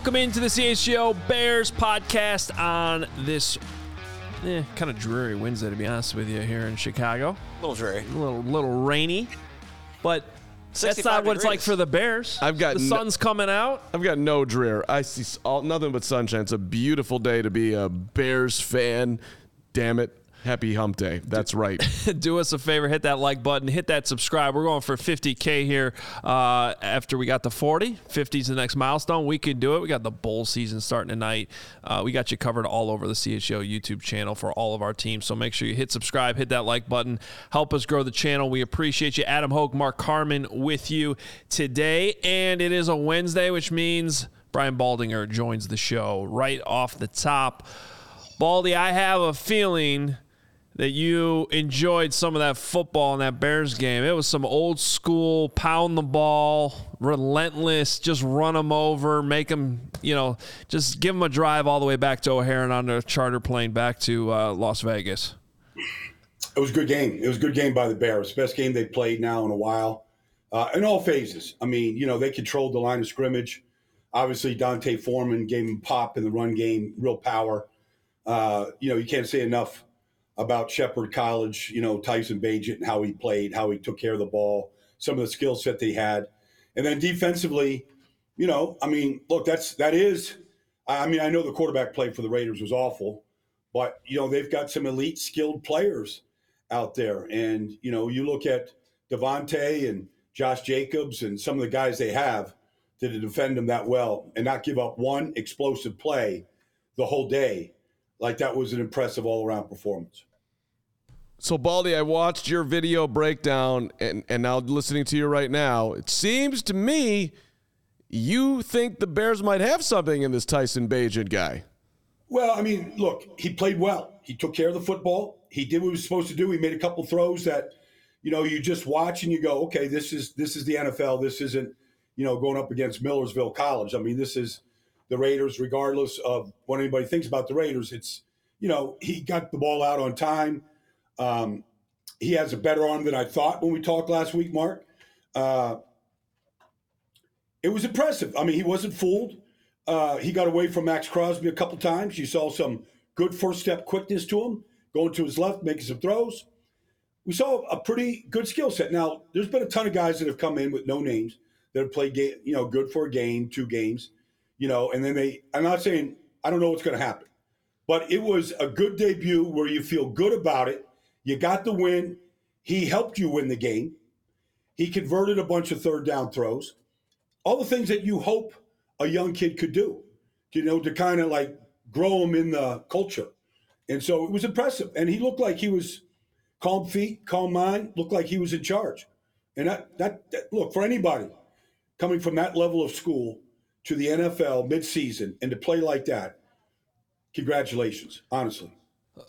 Welcome into the CHGO Bears podcast on this eh, kind of dreary Wednesday, to be honest with you, here in Chicago. A little dreary. A little, little rainy, but that's 65 not what it's like for the Bears. I've got the no- sun's coming out. I've got no drear. I see all, nothing but sunshine. It's a beautiful day to be a Bears fan. Damn it. Happy hump day. That's right. do us a favor, hit that like button, hit that subscribe. We're going for 50K here uh, after we got to 40. 50 is the next milestone. We can do it. We got the bowl season starting tonight. Uh, we got you covered all over the CHGO YouTube channel for all of our teams. So make sure you hit subscribe, hit that like button, help us grow the channel. We appreciate you. Adam Hoge, Mark Carman with you today. And it is a Wednesday, which means Brian Baldinger joins the show right off the top. Baldy, I have a feeling that you enjoyed some of that football in that Bears game. It was some old school pound the ball, relentless, just run them over, make them, you know, just give them a drive all the way back to O'Hare and on a charter plane back to uh, Las Vegas. It was a good game. It was a good game by the Bears. Best game they played now in a while, uh, in all phases. I mean, you know, they controlled the line of scrimmage. Obviously, D'Onta Foreman gave them pop in the run game, real power. Uh, you know, you can't say enough about Shepherd College. You know, Tyson Bagent and how he played, how he took care of the ball, some of the skill set they had, and then defensively, you know, I mean, look, that's that is. I mean, I know the quarterback play for the Raiders was awful, but you know they've got some elite, skilled players out there. And, you know, you look at Davante and Josh Jacobs and some of the guys they have to defend them that well and not give up one explosive play the whole day. Like that was an impressive all around performance. So, Baldy, I watched your video breakdown and, and now listening to you right now. It seems to me you think the Bears might have something in this Tyson Bagent guy. Well, I mean, look, he played well. He took care of the football. He did what he was supposed to do. He made a couple throws that, you know, you just watch and you go, okay, this is this is the NFL. This isn't, you know, going up against Millersville College. I mean, this is the Raiders, regardless of what anybody thinks about the Raiders. It's, you know, he got the ball out on time. Um, he has a better arm than I thought when we talked last week, Mark. Uh, it was impressive. I mean, he wasn't fooled. Uh, he got away from Maxx Crosby a couple times. You saw some good first step quickness to him, going to his left, making some throws. We saw a pretty good skill set. Now, there's been a ton of guys that have come in with no names that have played, ga- you know, good for a game, two games, you know, and then they. I'm not saying I don't know what's going to happen, but it was a good debut where you feel good about it. You got the win. He helped you win the game. He converted a bunch of third down throws. All the things that you hope a young kid could do, you know, to kind of like grow him in the culture. And so it was impressive. And he looked like he was calm feet, calm mind, looked like he was in charge. And that, that, that look, for anybody coming from that level of school to the NFL midseason and to play like that, congratulations, honestly.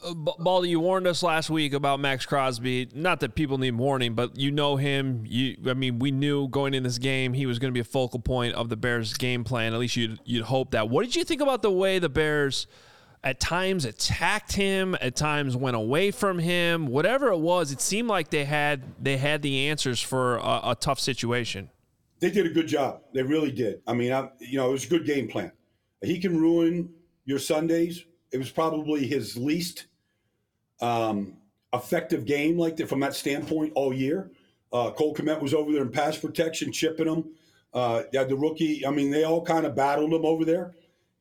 Uh, Baldy, you warned us last week about Maxx Crosby. Not that people need warning, but you know him. You, I mean, we knew going in this game he was going to be a focal point of the Bears' game plan. At least you'd you'd hope that. What did you think about the way the Bears at times attacked him, at times went away from him? Whatever it was, it seemed like they had they had the answers for a, a tough situation. They did a good job. They really did. I mean, I, you know, it was a good game plan. He can ruin your Sundays. It was probably his least um, effective game, like that, from that standpoint, all year. Uh, Cole Kmet was over there in pass protection, chipping him. Uh, the rookie. I mean, they all kind of battled him over there,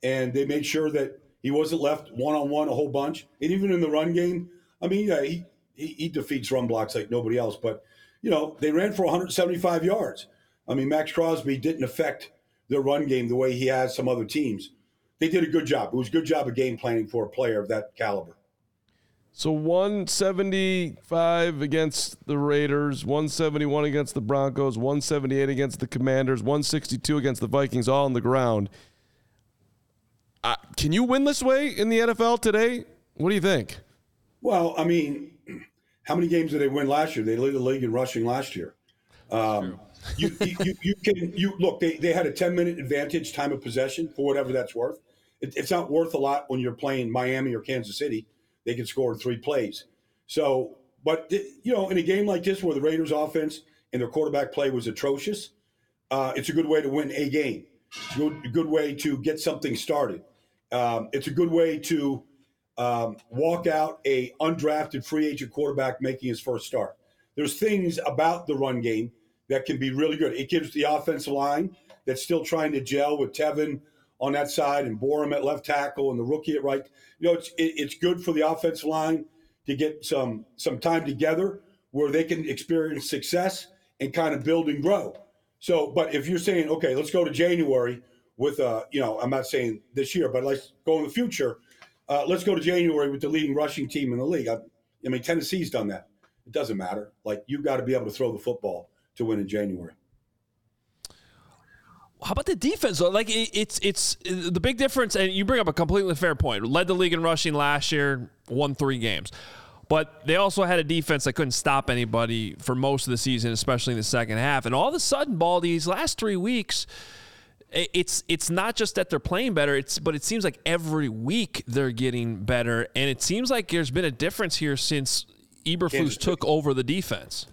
and they made sure that he wasn't left one on one a whole bunch. And even in the run game, I mean, yeah, he, he he defeats run blocks like nobody else. But you know, they ran for 175 yards. I mean, Maxx Crosby didn't affect their run game the way he has some other teams. They did a good job. It was a good job of game planning for a player of that caliber. So 175 against the Raiders, 171 against the Broncos, 178 against the Commanders, 162 against the Vikings, all on the ground. Uh, can you win this way in the NFL today? What do you think? Well, I mean, how many games did they win last year? They led the league in rushing last year. Um, you, you, you, can you look. They, they had a ten minute advantage time of possession for whatever that's worth. It, it's not worth a lot when you're playing Miami or Kansas City. They can score in three plays. So, but you know, in a game like this where the Raiders' offense and their quarterback play was atrocious, uh, it's a good way to win a game. Good, a good way to get something started. Um, it's a good way to um, walk out a undrafted free agent quarterback making his first start. There's things about the run game that can be really good. It gives the offensive line that's still trying to gel with Teven on that side and Borom at left tackle and the rookie at right. You know, it's it, it's good for the offensive line to get some some time together where they can experience success and kind of build and grow. So, but if you're saying, okay, let's go to January with, uh, you know, I'm not saying this year, but let's go in the future. Uh, let's go to January with the leading rushing team in the league. I, I mean, Tennessee's done that. It doesn't matter. Like you've got to be able to throw the football to win in January. How about the defense? Though? Like it, it's it's the big difference, and you bring up a completely fair point. Led the league in rushing last year, won three games, but they also had a defense that couldn't stop anybody for most of the season, especially in the second half. And all of a sudden, ball these last three weeks, it's it's not just that they're playing better. It's but it seems like every week they're getting better, and it seems like there's been a difference here since Eberflus took over the defense.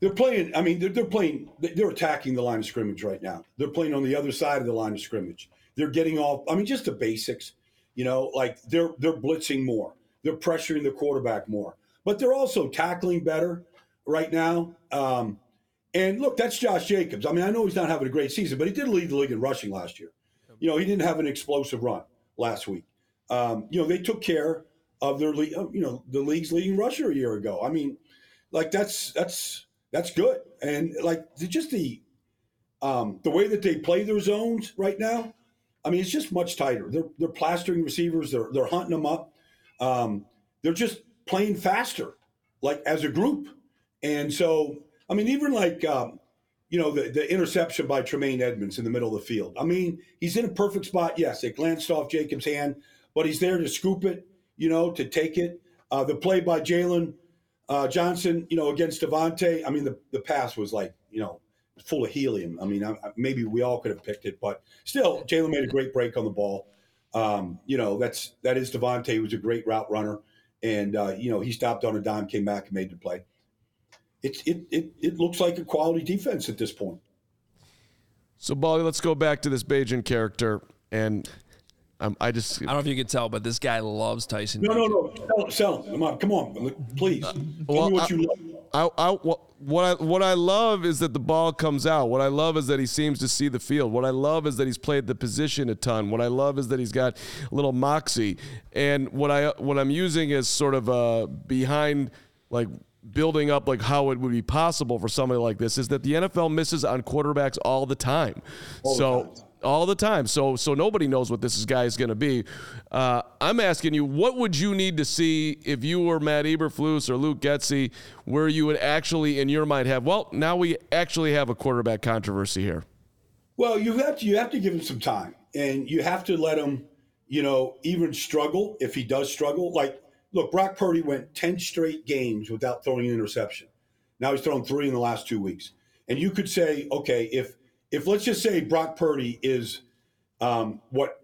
They're playing. I mean, they're, they're playing. They're attacking the line of scrimmage right now. They're playing on the other side of the line of scrimmage. They're getting off. I mean, just the basics. You know, like they're they're blitzing more. They're pressuring the quarterback more. But they're also tackling better right now. Um, and look, that's Josh Jacobs. I mean, I know he's not having a great season, but he did lead the league in rushing last year. You know, he didn't have an explosive run last week. Um, you know, they took care of their, you know, the league's leading rusher a year ago. I mean, like that's that's that's good. And like just the um, the way that they play their zones right now, I mean, it's just much tighter. They're they're plastering receivers. They're they're hunting them up. Um, they're just playing faster, like as a group. And so, I mean, even like um, you know the the interception by Tremaine Edmunds in the middle of the field. I mean, he's in a perfect spot. Yes, it glanced off Jacobs' hand, but he's there to scoop it. You know, to take it. Uh, the play by Jaylon uh, Johnson, you know, against Davante, I mean, the, the pass was like, you know, full of helium. I mean, I, maybe we all could have picked it, but still, Jaylon made a great break on the ball. Um, you know, that's that is Davante. He was a great route runner, and uh, you know, he stopped on a dime, came back, and made the play. It it it it looks like a quality defense at this point. So, Baldy, let's go back to this Bagent character and um, I just I don't know if you can tell, but this guy loves Tyson. No, no, no. Sell, sell him. Come on, come on, please. Uh, well, what I, you love. I, I, what I what I love is that the ball comes out. What I love is that he seems to see the field. What I love is that he's played the position a ton. What I love is that he's got a little moxie. And what I what I'm using is sort of uh, behind like building up like how it would be possible for somebody like this is that the NFL misses on quarterbacks all the time. All so. The time all the time. So so nobody knows what this guy is going to be. Uh, I'm asking you, what would you need to see if you were Matt Eberflus or Luke Getsy, where you would actually, in your mind, have well, now we actually have a quarterback controversy here. Well, you have to you have to give him some time, and you have to let him, you know, even struggle if he does struggle. Like, look, Brock Purdy went ten straight games without throwing an interception. Now he's thrown three in the last two weeks, and you could say, okay, if if let's just say Brock Purdy is um, what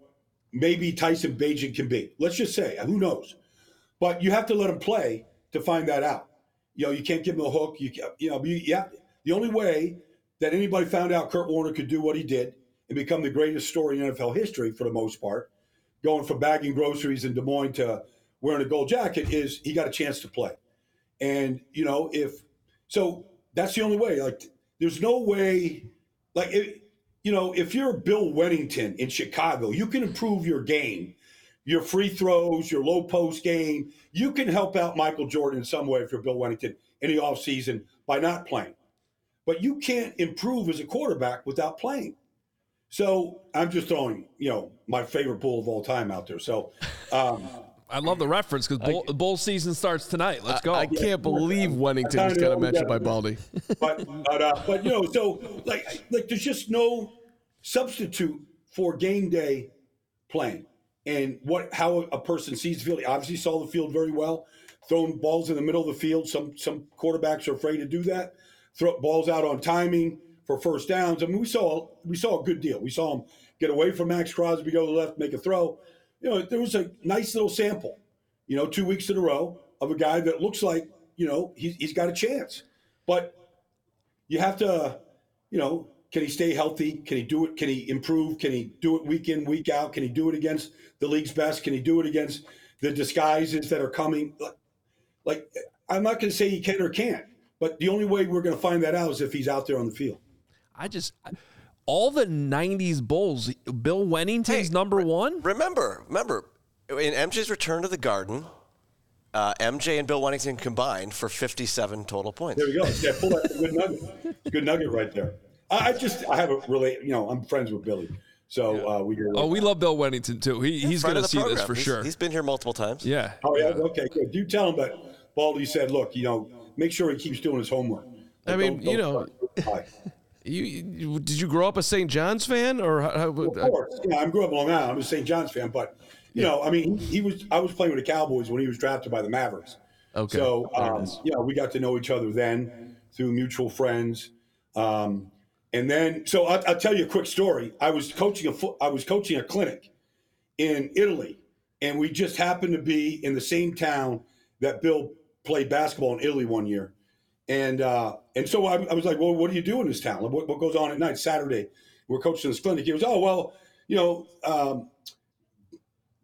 maybe Tyson Bagent can be, let's just say, who knows? But you have to let him play to find that out. You know, you can't give him a hook. You, you know, you, yeah. The only way that anybody found out Kurt Warner could do what he did and become the greatest story in NFL history for the most part, going from bagging groceries in Des Moines to wearing a gold jacket, is he got a chance to play. And you know, if so, that's the only way. Like, there's no way like, you know, if you're Bill Wennington in Chicago, you can improve your game, your free throws, your low post game. You can help out Michael Jordan in some way if you're Bill Wennington in the offseason by not playing. But you can't improve as a quarterback without playing. So I'm just throwing, you know, my favorite bull of all time out there. So, um, I love the reference because bowl, bowl season starts tonight. Let's go. I can't believe Wennington just got mentioned by Baldy. but but, uh, but you know, so like like there's just no substitute for game day playing and what how a person sees the field. He obviously saw the field very well, throwing balls in the middle of the field. Some some quarterbacks are afraid to do that. Throw balls out on timing for first downs. I mean, we saw we saw a good deal. We saw him get away from Maxx Crosby, go to the left, make a throw. You know, there was a nice little sample. You know, two weeks in a row of a guy that looks like you know he's, he's got a chance, but you have to, you know, can he stay healthy? Can he do it? Can he improve? Can he do it week in, week out? Can he do it against the league's best? Can he do it against the disguises that are coming? Like, I'm not going to say he can or can't, but the only way we're going to find that out is if he's out there on the field. I just all the '90s Bulls. Bill Wennington's Hey, number one. Remember, remember, in MJ's return to the Garden, uh, MJ and Bill Wennington combined for 57 total points. There we go. Yeah, pull that good nugget. Good nugget right there. I, I just I have a really you know I'm friends with Billy, so uh, we get. Oh, we love Bill Wennington too. He, he's Friend going to the see this for He's- sure. He's been here multiple times. yeah. Oh yeah, okay, good. You tell him that Baldy said, look, you know, make sure he keeps doing his homework. I mean, you know- start- You, did you grow up a St. John's fan or how, how, of course, yeah, I grew up in Long Island. I'm a St. John's fan, but you know, I mean, he, he was. I was playing with the Cowboys when he was drafted by the Mavericks. Okay. So, um, you know, we got to know each other then through mutual friends. Um, and then, so I'll, I'll tell you a quick story. I was coaching a foot. I was coaching a clinic in Italy, and we just happened to be in the same town that Bill played basketball in Italy one year. And uh, and so I, I was like, well, what do you do in this town? What, what goes on at night? Saturday, we're coaching this clinic. He goes, oh well, you know, um,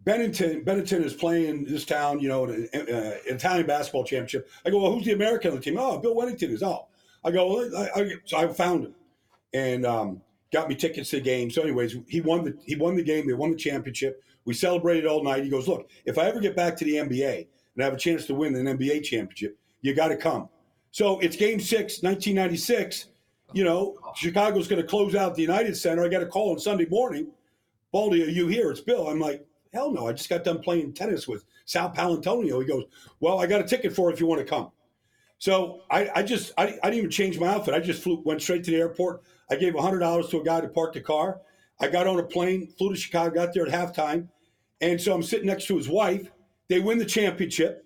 Bennington Bennington is playing this town, you know, an uh, Italian basketball championship. I go, well, who's the American on the team? Oh, Bill Wennington is. Oh, I go, well, I, I, so I found him and um, got me tickets to the game. So, anyways, he won the he won the game. They won the championship. We celebrated all night. He goes, look, if I ever get back to the NBA and I have a chance to win an NBA championship, you got to come. So it's Game Six, 1996. You know, Chicago's going to close out the United Center. I got a call on Sunday morning. Baldy, are you here? It's Bill. I'm like, hell no. I just got done playing tennis with Sal Paolantonio. He goes, well, I got a ticket for it if you want to come. So I, I just I, I didn't even change my outfit. I just flew went straight to the airport. I gave hundred dollars to a guy to park the car. I got on a plane, flew to Chicago, got there at halftime, and so I'm sitting next to his wife. They win the championship.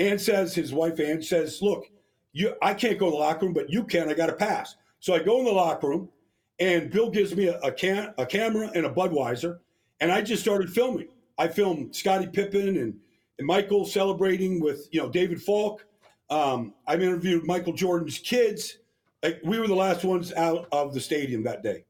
Ann says his wife Ann says, "Look, you I can't go to the locker room, but you can. I got a pass." So I go in the locker room, and Bill gives me a, a can a camera and a Budweiser, and I just started filming. I filmed Scottie Pippen and, and Michael celebrating with you know David Falk. Um, I've interviewed Michael Jordan's kids. Like, we were the last ones out of the stadium that day.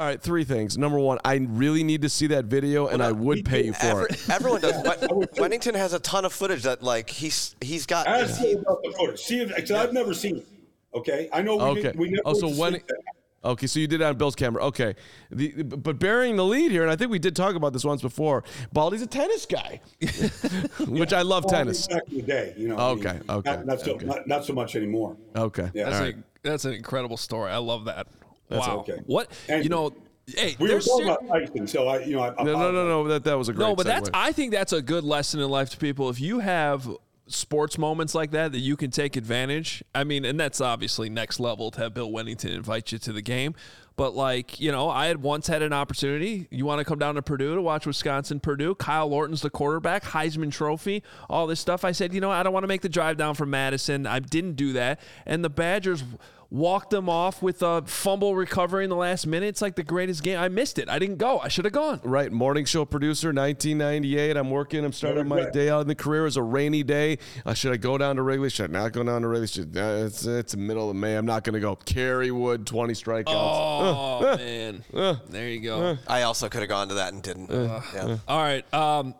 All right, three things. Number one, I really need to see that video, and I would pay you for Every, it. everyone does. Wen- Wennington has a ton of footage that, like, he's he's got. Ask me about the footage. See if because I've never seen it. Okay, I know we Okay. didn't, we never Oh, so went when- sleep that night. Okay, so you did it on Bill's camera. Okay, the, but bearing the lead here, and I think we did talk about this once before. Baldy's a tennis guy, which I love Well, tennis. back in the day, you know. I mean, Okay, okay, not, not so okay. Not, not so much anymore. Okay, Yeah. That's, right. a, that's an incredible story. I love that. That's wow. okay. What And- you know? Hey, We were talking ser- about Tyson, so I, you know, I, No, no, no, no. That that was a great. no, but that's. I think that's a good lesson in life to people. If you have sports moments like that that you can take advantage. I mean, and that's obviously next level to have Bill Wennington invite you to the game. But like, you know, I had once had an opportunity. You want to come down to Purdue to watch Wisconsin Purdue? Kyle Orton's the quarterback, Heisman Trophy, all this stuff. I said, you know, I don't want to make the drive down from Madison. I didn't do that. And the Badgers walked them off with a fumble recovery in the last minute. It's like the greatest game. I missed it. I didn't go. I should have gone. Right, morning show producer, 1998. I'm working. I'm starting my day out in the career. It's a rainy day. Uh, should I go down to Wrigley? Should I not go down to Wrigley? Should, uh, it's it's the middle of May. I'm not going to go. Kerry Wood, 20 strikeouts. Oh man, there you go. I also could have gone to that and didn't. yeah. All right, um,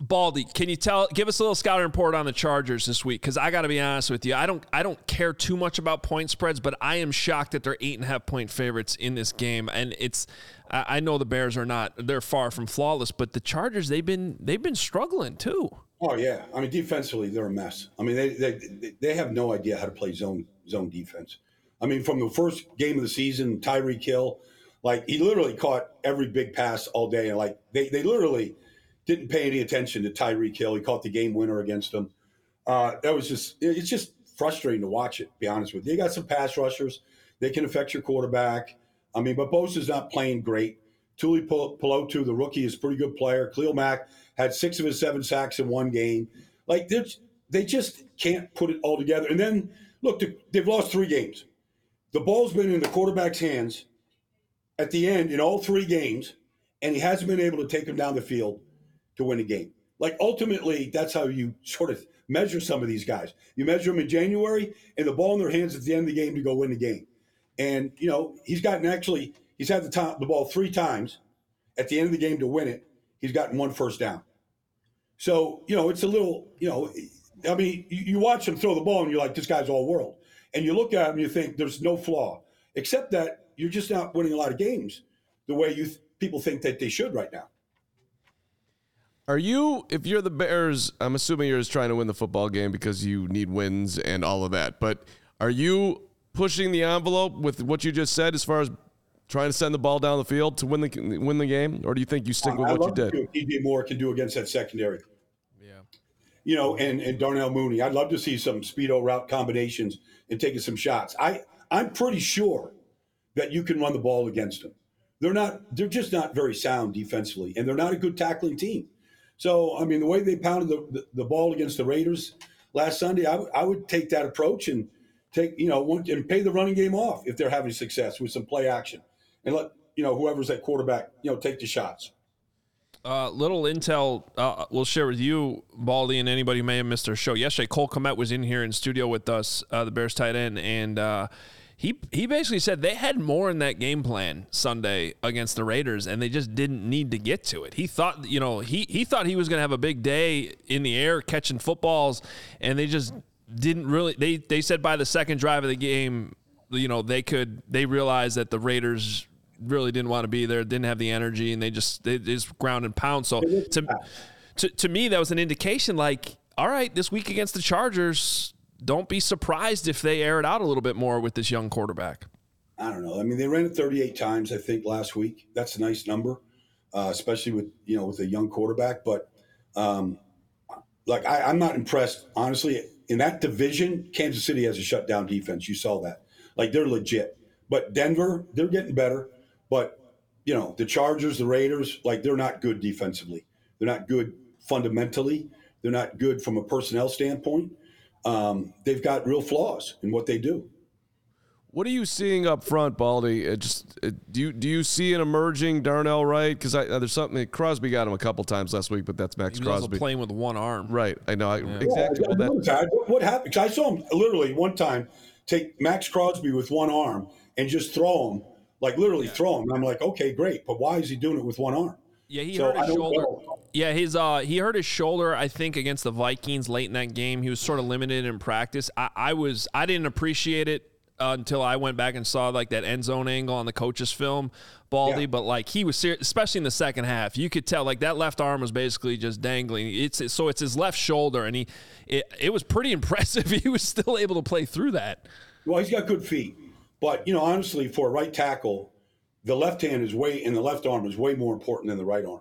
Baldy, can you tell? Give us a little scouting report on the Chargers this week, because I got to be honest with you, I don't, I don't care too much about point spreads, but I am shocked that they're eight and a half point favorites in this game, and it's. I I know the Bears are not; they're far from flawless, but the Chargers they've been they've been struggling too. Oh yeah, I mean defensively they're a mess. I mean they they they have no idea how to play zone zone defense. I mean from the first game of the season, Tyreek Hill, Like he literally caught every big pass all day, and like they they literally didn't pay any attention to Tyreek Hill. He caught the game winner against them. Uh, that was just it's just frustrating to watch it. To be honest with you, you got some pass rushers. They can affect your quarterback. I mean, but Bosa's not playing great. Tuli Tuipulotu, the rookie, is a pretty good player. Khalil Mack had six of his seven sacks in one game. Like they just can't put it all together. And then look, they've lost three games. The ball's been in the quarterback's hands at the end in all three games, and he hasn't been able to take them down the field to win a game. Like ultimately, that's how you sort of measure some of these guys. You measure them in January, and the ball in their hands at the end of the game to go win the game. And you know he's gotten actually he's had the top the ball three times at the end of the game to win it. He's gotten one first down. So you know it's a little you know I mean you, you watch him throw the ball and you're like this guy's all world, and you look at him and you think there's no flaw except that you're just not winning a lot of games the way you th- people think that they should right now. Are you, if you're the Bears, I'm assuming you're just trying to win the football game because you need wins and all of that, but are you pushing the envelope with what you just said as far as trying to send the ball down the field to win the win the game, or do you think you stick with I what you did? DJ Moore can do against that secondary. Yeah, you know, and and Darnell Mooney. I'd love to see some speedo route combinations and taking some shots. I I'm pretty sure that you can run the ball against them. They're not. They're just not very sound defensively, and they're not a good tackling team. So, I mean, the way they pounded the, the, the ball against the Raiders last Sunday, I, w- I would take that approach and take, you know, and pay the running game off if they're having success with some play action, and let you know whoever's at quarterback, you know, take the shots. Uh, little intel uh, we'll share with you, Baldy, and anybody who may have missed our show. Yesterday, Cole Kmet was in here in studio with us, uh, the Bears tight end, and uh, he he basically said they had more in that game plan Sunday against the Raiders, and they just didn't need to get to it. He thought, you know, he he thought he was going to have a big day in the air catching footballs, and they just didn't really. They they said by the second drive of the game, you know, they could they realized that the Raiders really didn't want to be there, didn't have the energy, and they just they just ground and pound. So to to to me, that was an indication like, all right, this week against the Chargers don't be surprised if they air it out a little bit more with this young quarterback. I don't know. I mean, they ran it 38 times, I think, last week. That's a nice number, uh, especially with you know with a young quarterback. But um, like, I, I'm not impressed, honestly. In that division, Kansas City has a shutdown defense. You saw that. Like, they're legit. But Denver, they're getting better. But you know, the Chargers, the Raiders, like they're not good defensively. They're not good fundamentally. They're not good from a personnel standpoint um, they've got real flaws in what they do. What are you seeing up front, Baldy? Uh, just uh, do you do you see an emerging Darnell Wright? Because uh, there's something Crosby got him a couple times last week, but that's Max he Crosby playing with one arm. Right, I know I, yeah. exactly. Yeah, well, that, what happened? I saw him literally one time take Maxx Crosby with one arm and just throw him, like literally yeah. throw him. And I'm like, okay, great, but why is he doing it with one arm? Yeah, he so hurt his shoulder. Know. Yeah, his uh he hurt his shoulder, I think, against the Vikings late in that game. He was sort of limited in practice. I, I was I didn't appreciate it uh, until I went back and saw like that end zone angle on the coach's film, Baldy. Yeah. But like he was serious, especially in the second half, you could tell like that left arm was basically just dangling. It's so it's his left shoulder, and he it, it was pretty impressive. he was still able to play through that. Well, he's got good feet, but you know, honestly, for a right tackle, the left hand is way and the left arm is way more important than the right arm.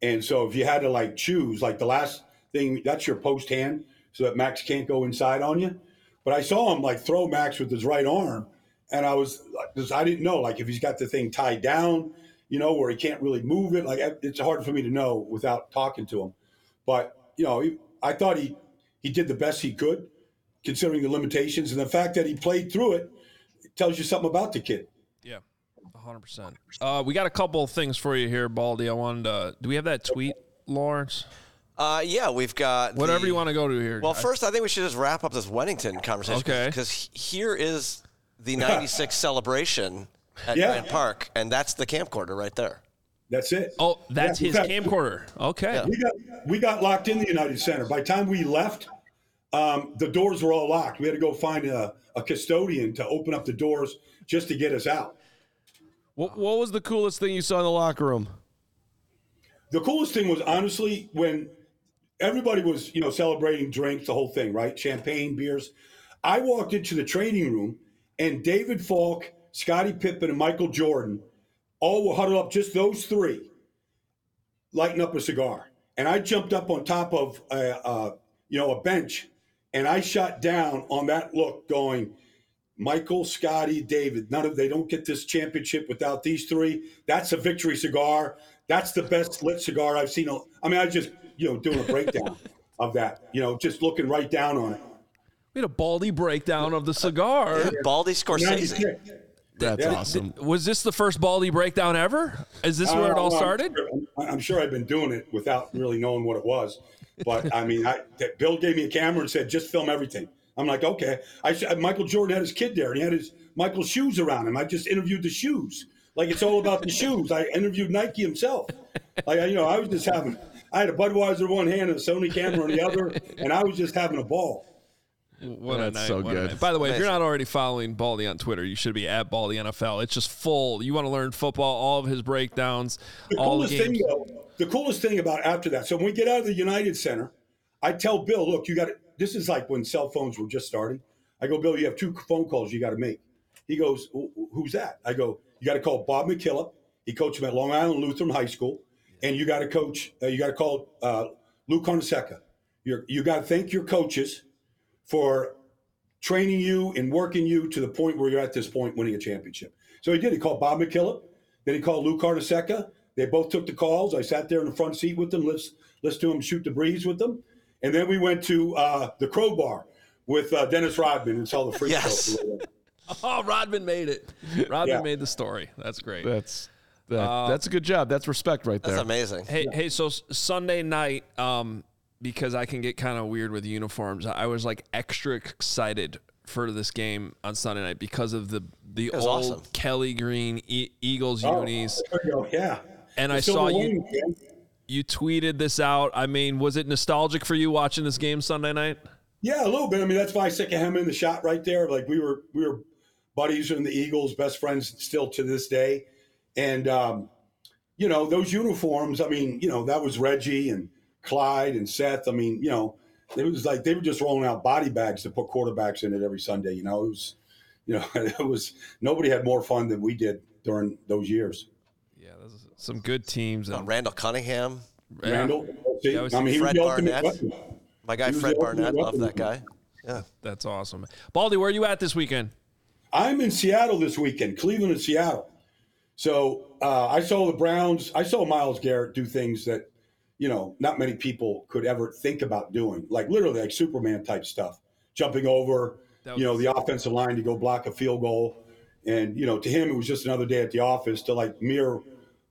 And so if you had to like choose, like the last thing, that's your post hand, so that Max can't go inside on you. But I saw him like throw Max with his right arm, and I was, I didn't know like if he's got the thing tied down, you know, where he can't really move it. Like it's hard for me to know without talking to him. But you know, I thought he he did the best he could, considering the limitations and the fact that he played through it tells you something about the kid. Yeah. 100%. Uh, we got a couple of things for you here, Baldy. I wanted to. Do we have that tweet, Lawrence? Uh, yeah, we've got whatever the, you want to go to here. Well, first, I think we should just wrap up this Wennington conversation. Okay. Because here is the '96 celebration at yeah. Grant Park, and that's the camcorder right there. That's it. Oh, that's yeah, his got, camcorder. Okay. Yeah. We got we got locked in the United Center. By the time we left, um, the doors were all locked. We had to go find a, a custodian to open up the doors just to get us out. What, what was the coolest thing you saw in the locker room? The coolest thing was honestly when everybody was, you know, celebrating drinks, the whole thing, right? Champagne, beers. I walked into the training room and David Falk, Scottie Pippen, and Michael Jordan all were huddled up, just those three, lighting up a cigar. And I jumped up on top of a, a you know a bench, and I shot down on that look, going, Michael, Scotty, David. None of they don't get this championship without these three. That's a victory cigar. That's the best lit cigar I've seen. I mean, I just you know doing a breakdown of that. You know, just looking right down on it. We had a baldy breakdown of the cigar. Baldy Scorsese. 96. That's Yeah. awesome. Was this the first baldy breakdown ever? Is this where it all Uh, started? I'm sure, I'm sure I've been doing it without really knowing what it was. But I mean, I, Bill gave me a camera and said, just film everything. I'm like, okay. I sh- Michael Jordan had his kid there, and he had his Michael shoes around him. I just interviewed the shoes, like it's all about the shoes. I interviewed Nike himself. Like you know, I was just having. I had a Budweiser in one hand and a Sony camera in the other, and I was just having a ball. What a That's night, so what a good. night. By the way, if you're not already following Baldy on Twitter, you should be at Baldy NFL. It's just full. You want to learn football, all of his breakdowns, The all the coolest games. thing, though, the coolest thing about after that. So when we get out of the United Center, I tell Bill, look, you got to. This is like when cell phones were just starting. I go, Bill, you have two phone calls you got to make. He goes, who's that? I go, you got to call Bob McKillop. He coached him at Long Island Lutheran High School, and you got to coach. Uh, you got to call uh, Lou Carnesecca. You're, you got to thank your coaches for training you and working you to the point where you're at this point winning a championship. So he did. He called Bob McKillop. Then he called Lou Carnesecca. They both took the calls. I sat there in the front seat with them, listened to them shoot the breeze with them. And then we went to uh, the Crobar with uh, Dennis Rodman and saw the free Yes. throw. Oh, Rodman made it. Rodman Yeah. made the story. That's great. That's that, that's a good job. That's respect right there. That's amazing. Hey, hey. So Sunday night, um, because I can get kind of weird with uniforms, I was like extra excited for this game on Sunday night because of the the old awesome. Kelly Green e- Eagles Oh, unis. there you go. Yeah. And The I saw you. Wings, man. You tweeted this out. I mean, was it nostalgic for you watching this game Sunday night? Yeah, a little bit. I mean, that's why I stick him in the shot right there. Like we were, we were buddies in the Eagles, best friends still to this day. And um, you know, those uniforms. I mean, you know, that was Reggie and Clyde and Seth. I mean, you know, it was like they were just rolling out body bags to put quarterbacks in it every Sunday. You know, it was, you know, it was nobody had more fun than we did during those years. Yeah, there's some good teams. Uh, Randall Cunningham, Yeah. Randall, see, Yeah, I was- I mean, he was Fred Barnett. my guy Fred Barnett, love that guy. Yeah. That's awesome. Baldy, where are you at this weekend? I'm in Seattle this weekend, Cleveland and Seattle. So uh, I saw the Browns. I saw Myles Garrett do things that, you know, not many people could ever think about doing, like literally like Superman type stuff, jumping over, That you know, the offensive line to go block a field goal. And, you know, to him, it was just another day at the office to like mere,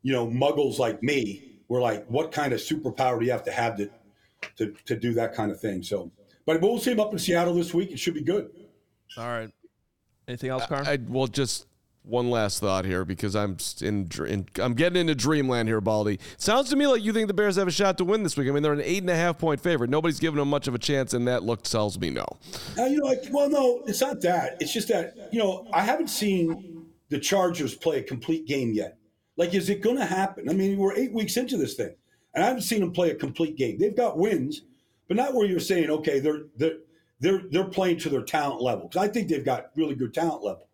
you know, muggles like me were like, what kind of superpower do you have to have to, to, to do that kind of thing? So, but we'll see him up in Seattle this week. It should be good. All right. Anything else, Carl? I well just one last thought here because I'm in, in I'm getting into dreamland here, Baldy. Sounds to me like you think the Bears have a shot to win this week. I mean, they're an eight and a half point favorite. Nobody's giving them much of a chance, and that look tells me no. Uh, you know, like, well, no, it's not that. It's just that, you know, I haven't seen the Chargers play a complete game yet. Like, is it going to happen? I mean, we're eight weeks into this thing, and I haven't seen them play a complete game. They've got wins, but not where you're saying, okay, they're they're they're they're playing to their talent level. Because I think they've got really good talent level,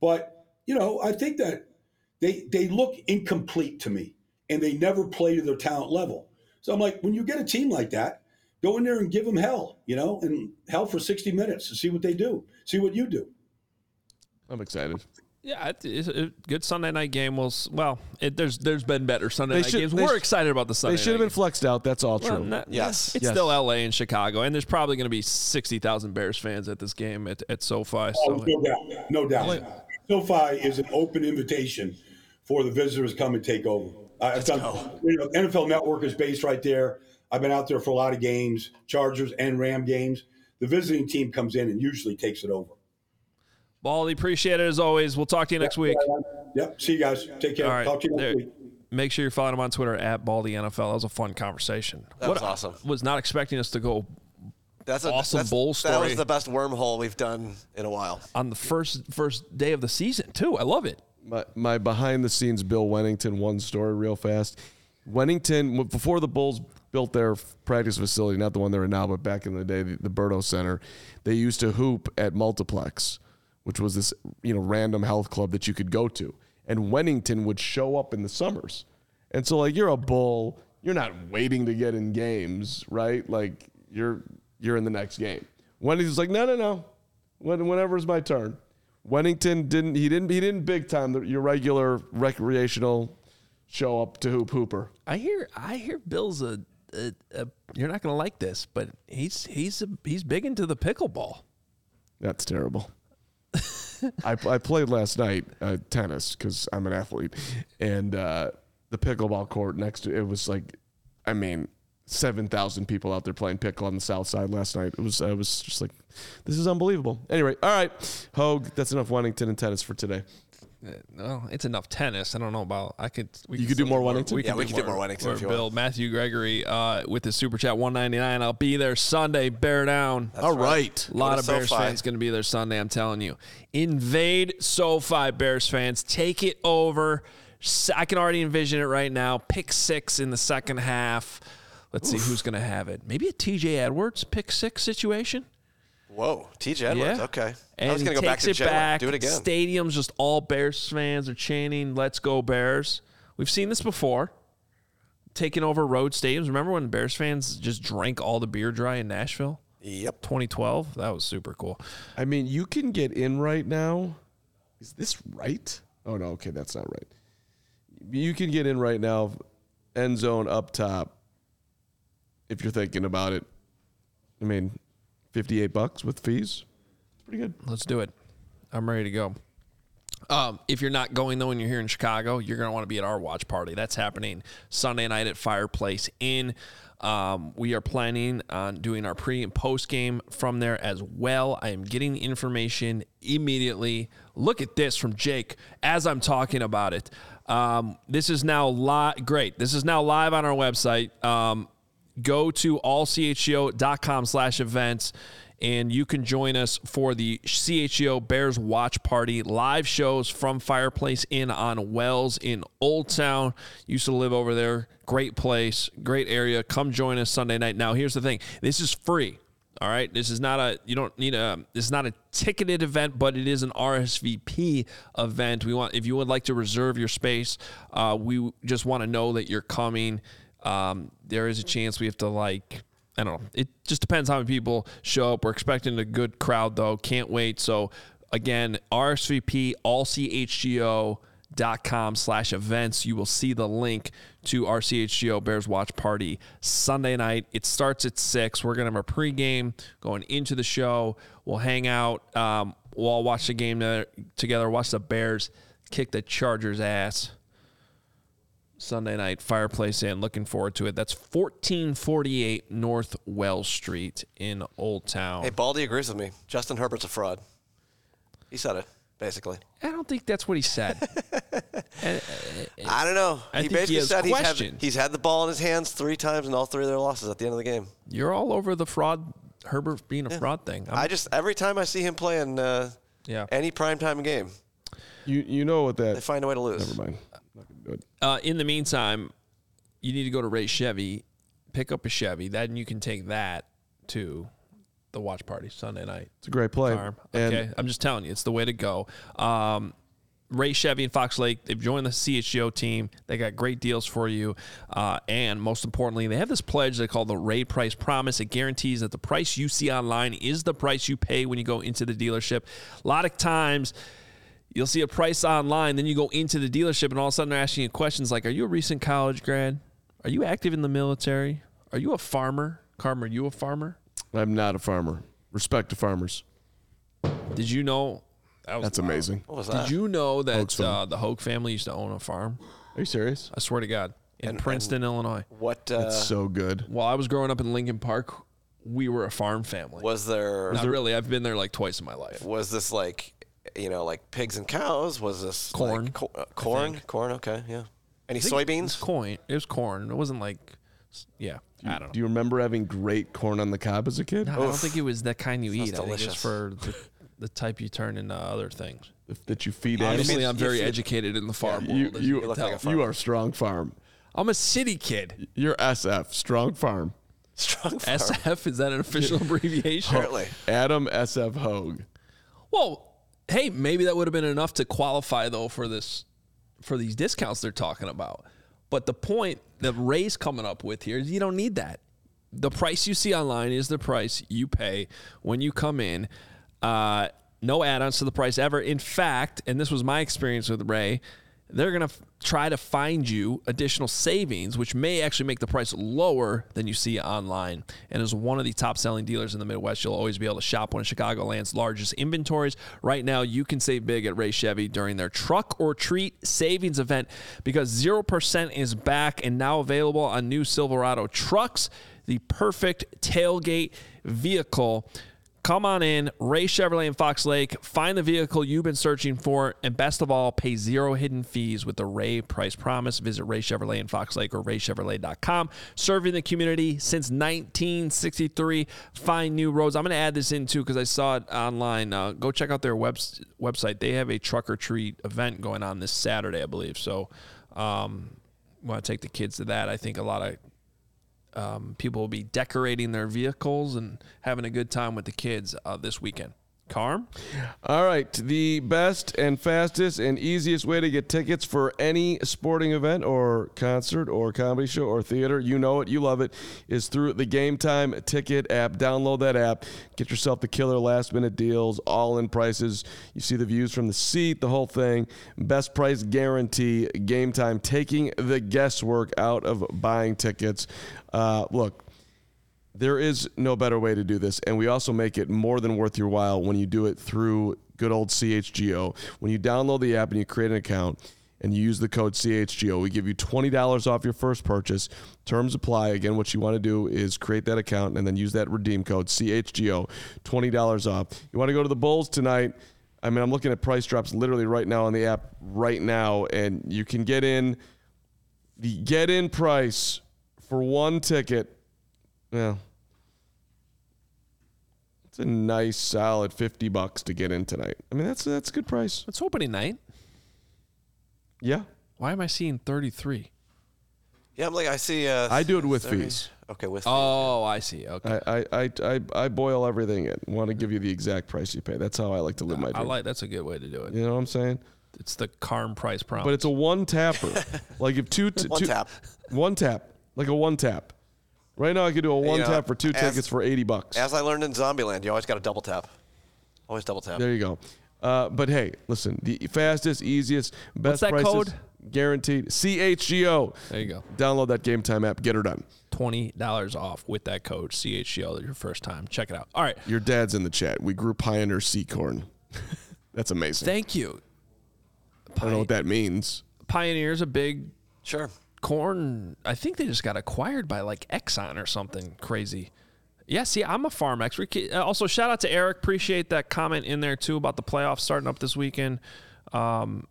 but you know, I think that they they look incomplete to me, and they never play to their talent level. So I'm like, when you get a team like that, go in there and give them hell, you know, and hell for 60 minutes to see what they do, see what you do. I'm excited. Yeah, it's a good Sunday night game. Will well, it, there's there's been better Sunday They night should- games. We're sh- excited about the Sunday. They should have night been flexed out. That's all games. Well, true. not- Yes. it's Yes. still LA and Chicago, and there's probably going to be sixty thousand Bears fans at this game at, at SoFi. Oh, So no doubt. No doubt. SoFi is an open invitation for the visitors to come and take over. I- I've done, you know, NFL Network is based right there. I've been out there for a lot of games, Chargers and Ram games. The visiting team comes in and usually takes it over. Baldy, appreciate it as always. We'll talk to you next week. Yep. See you guys. Take care. All right, Talk to you next there- week. Make sure you're following him on Twitter at Baldy NFL. That was a fun conversation. That was awesome. Was not expecting us to go That's a Awesome that's, bowl That was the best wormhole we've done in a while. on the first first day of the season too. I love it. My, my behind the scenes Bill Wennington one story real fast. Wennington before the Bulls built their practice facility, not the one they're in now, but back in the day, the, the Berto Center, they used to hoop at Multiplex, which was this you know random health club that you could go to. and Wennington would show up in the summers. And so like you're a bull, you're not waiting to get in games, right? Like you're you're in the next game. Wennington's like, no, no, no. When, whenever it's my turn. Wennington didn't he didn't he didn't big time the, your regular recreational show up to hoop hooper. I hear I hear Bill's a, a, a you're not going to like this, but he's he's a, he's big into the pickleball. That's terrible. I, I played last night uh, tennis because I'm an athlete, and uh, the pickleball court next to it was like, I mean, seven thousand people out there playing pickle on the south side last night. It was I was just like, this is unbelievable. Anyway, all right, Hoge, that's enough Wennington and tennis for today. Well, it's enough tennis. I don't know about. I could. We You could do still more Wennington? Yeah, we could do more Wennington for if you Bill want. Matthew Gregory uh, with the super chat one ninety nine. I'll be there Sunday. Bear down. all right. A lot of to Bears SoFi. fans going to be there Sunday. I'm telling you. Invade SoFi, Bears fans. Take it over. I can already envision it right now. Pick six in the second half. Let's see who's going to have it. Maybe a TJ Edwards pick six situation. Whoa, TJ Edwards. Yeah. Okay. And I was going to go back to it Jet. back. Do it again. Stadium's just all Bears fans are chanting, "Let's go Bears." We've seen this before. Taking over road stadiums. Remember when Bears fans just drank all the beer dry in Nashville? Yep. 2012. That was super cool. I mean, you can get in right now. Is this right? Oh no, okay, that's not right. You can get in right now, end zone up top. If you're thinking about it, I mean, fifty-eight bucks with fees. It's pretty good. Let's do it. I'm ready to go. Um, if you're not going though, and you're here in Chicago, you're gonna want to be at our watch party. That's happening Sunday night at Fireplace Inn. Um, we are planning on doing our pre and post game from there as well. I am getting information immediately. Look at this from Jake as I'm talking about it. Um, this is now live. Great. This is now live on our website. Um, go to allchgo.com slash events and you can join us for the CHGO Bears Watch Party live shows from Fireplace Inn on Wells in Old Town. Used to live over there. Great place, great area. Come join us Sunday night. Now, here's the thing this is free. All right, this is not a you don't need a this is not a ticketed event, but it is an RSVP event. We want if you would like to reserve your space, uh, we just want to know that you're coming. Um, there is a chance we have to like I don't know. It just depends how many people show up. We're expecting a good crowd though. Can't wait. So again, RSVP allchgo.com slash events. You will see the link to our CHGO Bears Watch Party Sunday night. It starts at six. We're gonna have a pregame going into the show. We'll hang out. Um, we'll all watch the game together, watch the Bears kick the Chargers ass. Sunday night Fireplace Inn. Looking forward to it. That's 1448 North Wells Street in Old Town. Hey, Baldy agrees with me. Justin Herbert's a fraud. He said it, basically. I don't think that's what he said. Uh, uh, uh, I don't know. I he think he basically said he's had, he's had the ball in his hands three times in all three of their losses at the end of the game. You're all over the fraud, Herbert being a fraud thing. I'm- I just every time I see him playing uh, yeah. any primetime game, You you know what that. they find a way to lose. Never mind. Not gonna do it. Uh, in the meantime, you need to go to Ray Chevy, pick up a Chevy. Then you can take that to the watch party Sunday night. It's a great play. farm. And Okay, I'm just telling you, it's the way to go. Um, Ray Chevy and Fox Lake, they've joined the CHGO team. They got great deals for you. Uh, and most importantly, they have this pledge they call the Ray Price Promise. It guarantees that the price you see online is the price you pay when you go into the dealership. A lot of times, you'll see a price online, then you go into the dealership, and all of a sudden they're asking you questions like Are you a recent college grad? Are you active in the military? Are you a farmer? Carm, are you a farmer? I'm not a farmer. Respect to farmers. Did you know? That was That's amazing. What was that? Did you know that Hoge's farm. uh, the Hoge family used to own a farm? Are you serious? I swear to God, in Princeton, Illinois. what uh, That's so good. While I was growing up in Lincoln Park, we were a farm family. was there? Not really. I've been there like twice in my life. Was this like, you know, like pigs and cows? Was this Corn, Like, co- uh, corn, corn. Okay, yeah. Any soybeans? corn. It was corn. It wasn't like, yeah. I don't know. Do you remember having great corn on the cob as a kid? No, I don't think it was that kind you eat. I think delicious. it's for the, the type you turn into other things. If- That you feed animals? Obviously, I'm very you- educated in the farm You, world. as you, can look tell. like a farmer. you are strong farm. I'm a city kid. You're SF, strong farm. Strong farm. SF is that an official abbreviation? Apparently. Adam SF Hoge. Well, hey, maybe that would have been enough to qualify though for this for these discounts they're talking about. But the point that Ray's coming up with here is you don't need that. The price you see online is the price you pay when you come in. Uh, no add-ons to the price ever. In fact, and this was my experience with Ray, they're going to f- try to find you additional savings, which may actually make the price lower than you see online. And as one of the top selling dealers in the Midwest, you'll always be able to shop one of Chicagoland's largest inventories. Right now, you can save big at Ray Chevy during their Truck or Treat savings event because 0% is back and now available on new Silverado trucks, the perfect tailgate vehicle. Come on in, Ray Chevrolet in Fox Lake. Find the vehicle you've been searching for, and best of all, pay zero hidden fees with the Ray Price Promise. Visit Ray Chevrolet in Fox Lake or RayChevrolet.com. Serving the community since 1963. Find new roads. I'm going to add this in too because I saw it online. Uh, go check out their web- website. They have a truck or treat event going on this Saturday, I believe. So, um, want to take the kids to that. I think a lot of um, people will be decorating their vehicles and having a good time with the kids uh, this weekend. Carm? All right. The best and fastest and easiest way to get tickets for any sporting event or concert or comedy show or theater, you know it, you love it, is through the Game Time Ticket app. Download that app. Get yourself the killer last minute deals, all in prices. You see the views from the seat, the whole thing. Best price guarantee. Game Time taking the guesswork out of buying tickets. Uh, look, there is no better way to do this. And we also make it more than worth your while when you do it through good old CHGO. When you download the app and you create an account and you use the code CHGO, we give you $20 off your first purchase. Terms apply. Again, what you want to do is create that account and then use that redeem code CHGO, $20 off. You want to go to the Bulls tonight? I mean, I'm looking at price drops literally right now on the app right now, and you can get in the get in price for one ticket. Yeah. It's a nice solid 50 bucks to get in tonight. I mean, that's that's a good price. It's opening night. Yeah. Why am I seeing 33? Yeah, I'm like I see. Uh, I do it with 30. fees. Okay, with fees. Oh, I see. Okay. I, I, I, I, I boil everything in. Want to give you the exact price you pay. That's how I like to live my I dream. like that's a good way to do it. you know what I'm saying? It's the Carm price promise. But it's a one tapper. like if two, t- One two- tap. one tap, like a one tap. Right now, I could do a one know, tap for two as- tickets for 80 bucks. As I learned in Zombieland, you always got to double tap. Always double tap. There you go. Uh, but hey, listen, the fastest, easiest, best that prices, code? guaranteed. CHGO. there you go. Download that Game Time app. Get her done. Twenty dollars off with that code CHGO your first time. Check it out. All right. Your dad's in the chat. We grew Pioneer Sea Corn. That's amazing. Thank you. I don't know what that means. Pioneer's a big Sure. Corn. I think they just got acquired by like Exxon or something crazy. Yeah, see, I'm a farm expert. Uh, Also, shout out to Eric. Appreciate that comment in there too about the playoffs starting up this weekend. Um,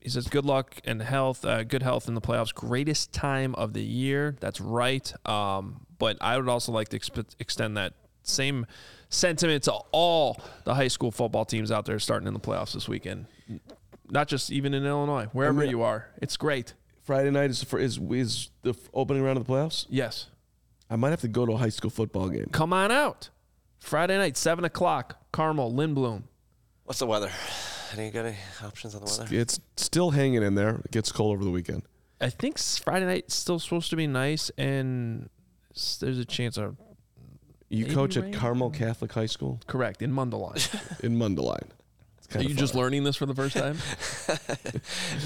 he says, "Good luck and health, uh, good health in the playoffs. Greatest time of the year." That's right. Um, but I would also like to exp- extend that same sentiment to all the high school football teams out there starting in the playoffs this weekend. Not just even in Illinois, wherever mean- you are. It's great. Friday night is for, is is the opening round of the playoffs. Yes. I might have to go to a high school football game. Come on out. Friday night, 7 o'clock. Carmel, Lindblom. What's the weather? Any got any options on the weather? It's still hanging in there. It gets cold over the weekend. I think Friday night's still supposed to be nice, and there's a chance of You Maybe coach at rain? Carmel Catholic High School correct in Mundelein. in Mundelein. It's Are kinda you just learning this for the first time?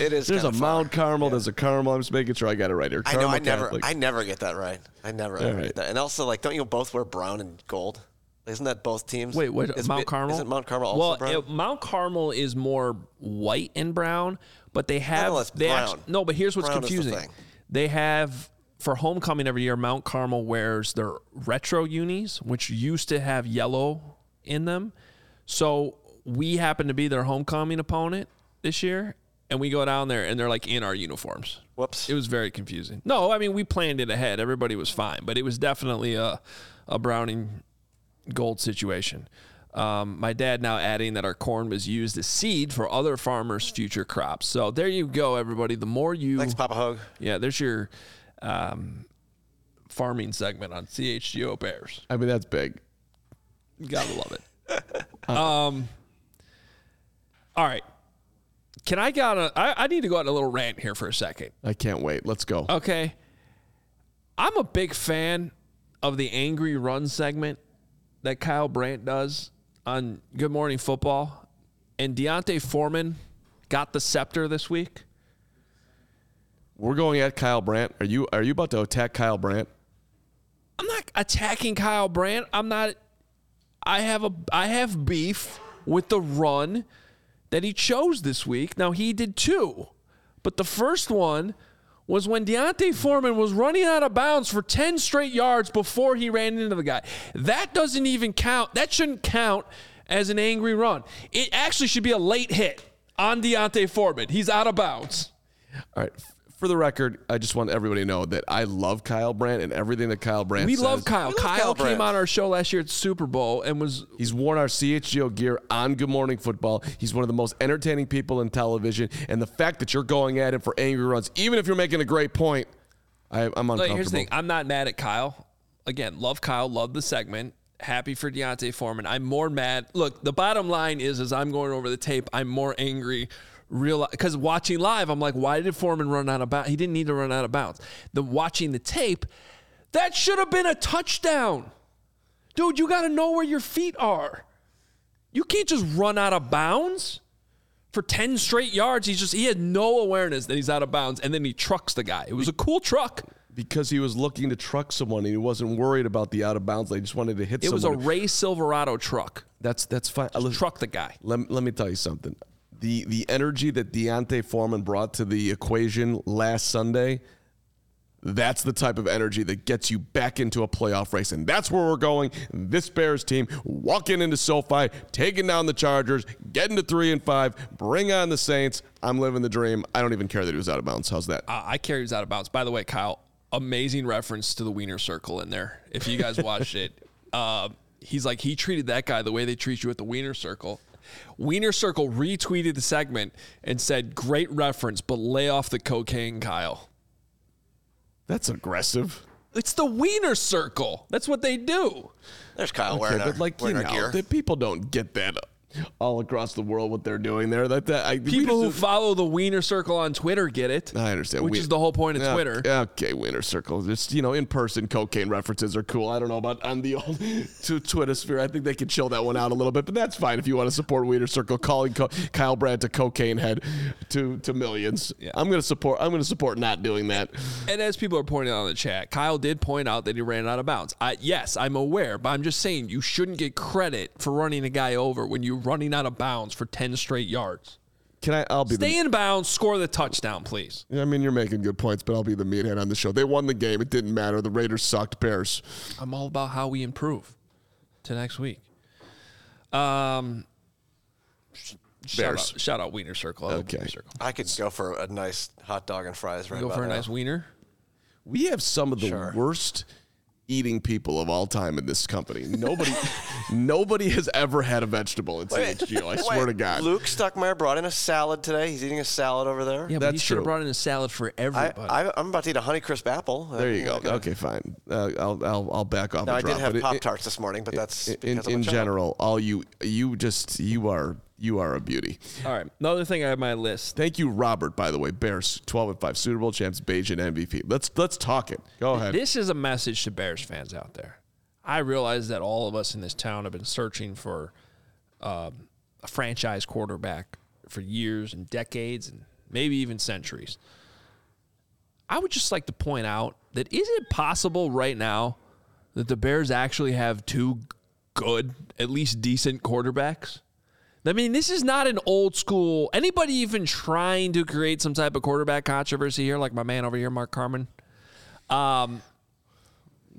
It is. There's a kinda far. Mount Carmel. There's a Carmel. I'm just making sure I got it right here. I know. Carmel I never. Catholic. I never get that right. I never All ever right. get that. And also, like, don't you both wear brown and gold? Isn't that both teams? Wait, what? Is Mount Carmel? Isn't Mount Carmel also well, brown? it- Mount Carmel is more white and brown, but they have no, they brown. actu- no. But here's what's Brown is the confusing: they have for homecoming every year. Mount Carmel wears their retro unis, which used to have yellow in them. So we happen to be their homecoming opponent this year, and we go down there and they're like in our uniforms. Whoops. It was very confusing. No, I mean we planned it ahead. Everybody was fine, but it was definitely a a Browning gold situation. Um, my dad now adding that our corn was used as seed for other farmers' future crops. So there you go, everybody. The more you, Thanks, Papa Hoge. yeah, there's your um, farming segment on CHGO Bears. I mean, that's big. You gotta love it. um, all right, Can I get on a? I, I need to go on a little rant here for a second. I can't wait. Let's go. Okay. I'm a big fan of the angry run segment that Kyle Brandt does on Good Morning Football. And D'Onta Foreman got the scepter this week. We're going at Kyle Brandt. Are you are you about to attack Kyle Brandt? I'm not attacking Kyle Brandt. I'm not I have a I have beef with the run that he chose this week. Now he did two. But the first one was when D'Onta Foreman was running out of bounds for 10 straight yards before he ran into the guy. That doesn't even count. That shouldn't count as an angry run. It actually should be a late hit on D'Onta Foreman. He's out of bounds. All right. For the record, I just want everybody to know that I love Kyle Brandt and everything that Kyle Brandt We says. love Kyle. We love Kyle, Kyle came on our show last year at Super Bowl and was He's worn our CHGO gear on Good Morning Football. He's one of the most entertaining people in television. And the fact that you're going at him for angry runs, even if you're making a great point, I, I'm uncomfortable. Like, here's the thing. I'm not mad at Kyle. Again, love Kyle, love the segment. Happy for D'Onta Foreman. I'm more mad. Look, the bottom line is, as I'm going over the tape, I'm more angry. Real because watching live, I'm like, why did Foreman run out of bounds? He didn't need to run out of bounds. The watching the tape, that should have been a touchdown, dude. You got to know where your feet are. You can't just run out of bounds for 10 straight yards. He's just he had no awareness that he's out of bounds, and then he trucks the guy. It was a cool truck. because he was looking to truck someone and he wasn't worried about the out of bounds. They just wanted to hit It was a someone. Ray Silverado truck. that's that's fine. Uh, Listen, Truck the guy. Let, let me tell you something. The the energy that D'Onta Foreman brought to the equation last Sunday, that's the type of energy that gets you back into a playoff race. And that's where we're going. This Bears team walking into SoFi, taking down the Chargers, getting to three and five, bring on the Saints. I'm living the dream. I don't even care that he was out of bounds. How's that? Uh, I carry was out of bounds. By the way, Kyle, amazing reference to the Wiener Circle in there. If you guys watched it, uh, he's like he treated that guy the way they treat you at the Wiener Circle. Wiener Circle retweeted the segment and said, "Great reference, but lay off the cocaine, Kyle." That's aggressive. It's the Wiener Circle. That's what they do. There's Kyle Okay, wearing, but our, like you wearing our know, gear. the people don't get that all across the world what they're doing there. That that I, People who follow the Wiener Circle on Twitter get it. I understand, which We- is the whole point of Yeah, Twitter. Okay, winner circle. Just you know, in person cocaine references are cool. I don't know about on the old to Twitter sphere. I think they can chill that one out a little bit, but that's fine if you want to support Wiener Circle. Calling Co- Kyle Brandt a cocaine head to to millions. I'm gonna support. I'm gonna support not doing that. And as people are pointing out in the chat, Kyle did point out that he ran out of bounds. I, yes, I'm aware, but I'm just saying you shouldn't get credit for running a guy over when you're running out of bounds for 10 straight yards. Can I? I'll be. Stay the, in bounds, score the touchdown, please. I mean, you're making good points, but I'll be the meathead on the show. They won the game. It didn't matter. The Raiders sucked. Bears. I'm all about how we improve to next week. Um, sh- shout Bears. out, shout out Wiener Circle. I Okay. Wiener Circle. I could go for a nice hot dog and fries right now. Go about for a now. nice wiener. We have some of the Sure. worst eating people of all time in this company. Nobody, nobody has ever had a vegetable at CHGO. I swear to God. Luke Stuckmeyer brought in a salad today. He's eating a salad over there. Yeah, but he That's should have brought in a salad for I, everybody. I, I'm about to eat a Honeycrisp apple. There you go. Okay, fine. Uh, I'll, I'll I'll back off. Now a I did drop, have it- Pop Tarts this morning, but that's in, because of in my general, all you you just you are you are a beauty. All right. Another thing I have on my list. Thank you, Robert. By the way, Bears twelve and five Super Bowl champs, Bagent MVP. Let's let's talk it. Go ahead. This is a message to Bears fans out there. I realize that all of us in this town have been searching for um, a franchise quarterback for years and decades and maybe even centuries. I would just like to point out that is it possible right now that the Bears actually have two good, at least decent quarterbacks? I mean, this is not an old school. Anybody even trying to create some type of quarterback controversy here, like my man over here, Mark Carman?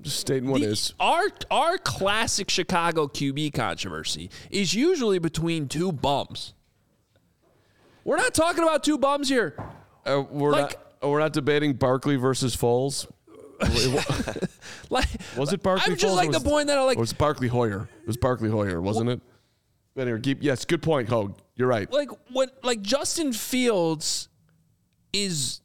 Just stating what The- is. Our our classic Chicago QB controversy is usually between two bums. We're not talking about two bums here. Uh, we're like- not. we're not debating Barkley versus Foles. Like Was it Barkley? I'm just Foles like the point that I like. Was Barkley Hoyer? It was Barkley Hoyer, wasn't it? But anyway, keep yes. Good point, Hoge. You're right. like what like Justin Fields is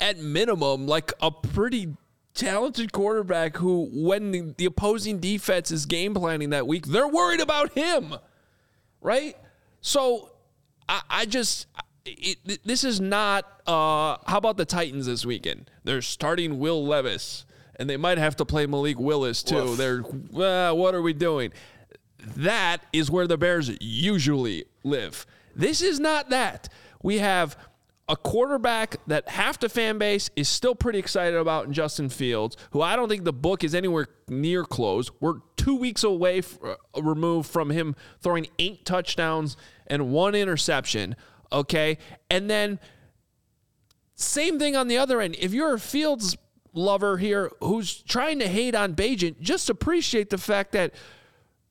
at minimum like a pretty talented quarterback who when the, the opposing defense is game planning that week they're worried about him right so i, I just it, this is not. Uh, how about the Titans this weekend? They're starting Will Levis, and they might have to play Malik Willis too. Woof. They're uh, what are we doing? That is where the Bears usually live. This is not that. We have a quarterback that half the fan base is still pretty excited about in Justin Fields, who I don't think the book is anywhere near close. We're two weeks away, f- uh, removed from him throwing eight touchdowns and one interception. Okay. And then same thing on the other end. If you're a Fields lover here who's trying to hate on Bagent, just appreciate the fact that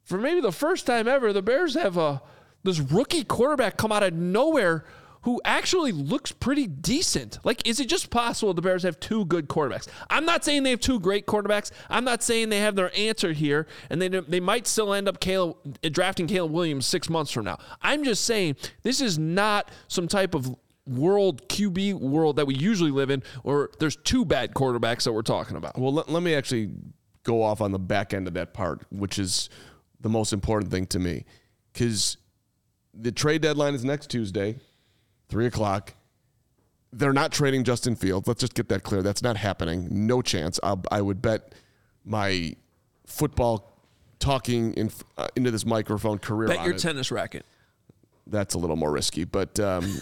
for maybe the first time ever, the Bears have a this rookie quarterback come out of nowhere who actually looks pretty decent. Like, is it just possible the Bears have two good quarterbacks? I'm not saying they have two great quarterbacks. I'm not saying they have their answer here, and they they might still end up Caleb, drafting Caleb Williams six months from now. I'm just saying this is not some type of world QB world that we usually live in, or there's two bad quarterbacks that we're talking about. Well, let, let me actually go off on the back end of that part, which is the most important thing to me. Because the trade deadline is next Tuesday, 3 o'clock. They're not trading Justin Fields. Let's just get that clear. That's not happening. No chance. I'll, I would bet my football talking in, uh, into this microphone career Bet your it. tennis racket. that's a little more risky, but um,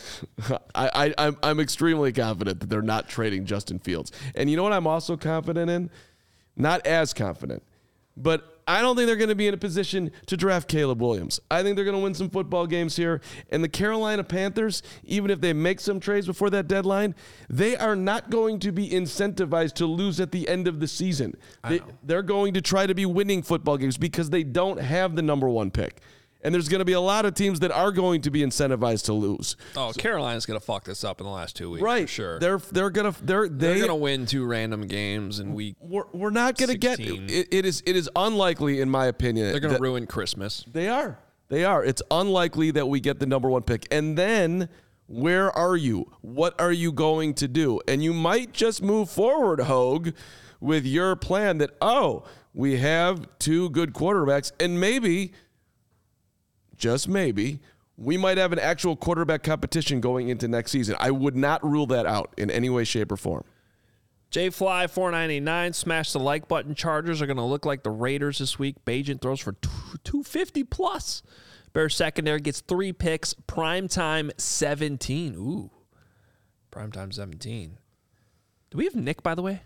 I, I, I'm, I'm extremely confident that they're not trading Justin Fields. And you know what I'm also confident in? Not as confident, but I don't think they're going to be in a position to draft Caleb Williams. I think they're going to win some football games here. And the Carolina Panthers, even if they make some trades before that deadline, they are not going to be incentivized to lose at the end of the season. They, they're going to try to be winning football games because they don't have the number one pick. And there's going to be a lot of teams that are going to be incentivized to lose. Oh, Carolina's gonna fuck this up in the last two weeks, Right. For sure. They're they're gonna they're They're gonna win two random games, and we we're, we're not gonna get it, it is it is unlikely in my opinion. they're gonna ruin Christmas. They are. They are. It's unlikely that we get the number one pick. And then where are you? What are you going to do? And you might just move forward, Hoge, with your plan that, oh, we have two good quarterbacks, and maybe, just maybe, we might have an actual quarterback competition going into next season. I would not rule that out in any way, shape, or form. J Fly four ninety nine. Smash the like button. Chargers are going to look like the Raiders this week. Bagent throws for two fifty plus. Bears secondary gets three picks. Prime time seventeen. Ooh, prime time seventeen. Do we have Nick by the way?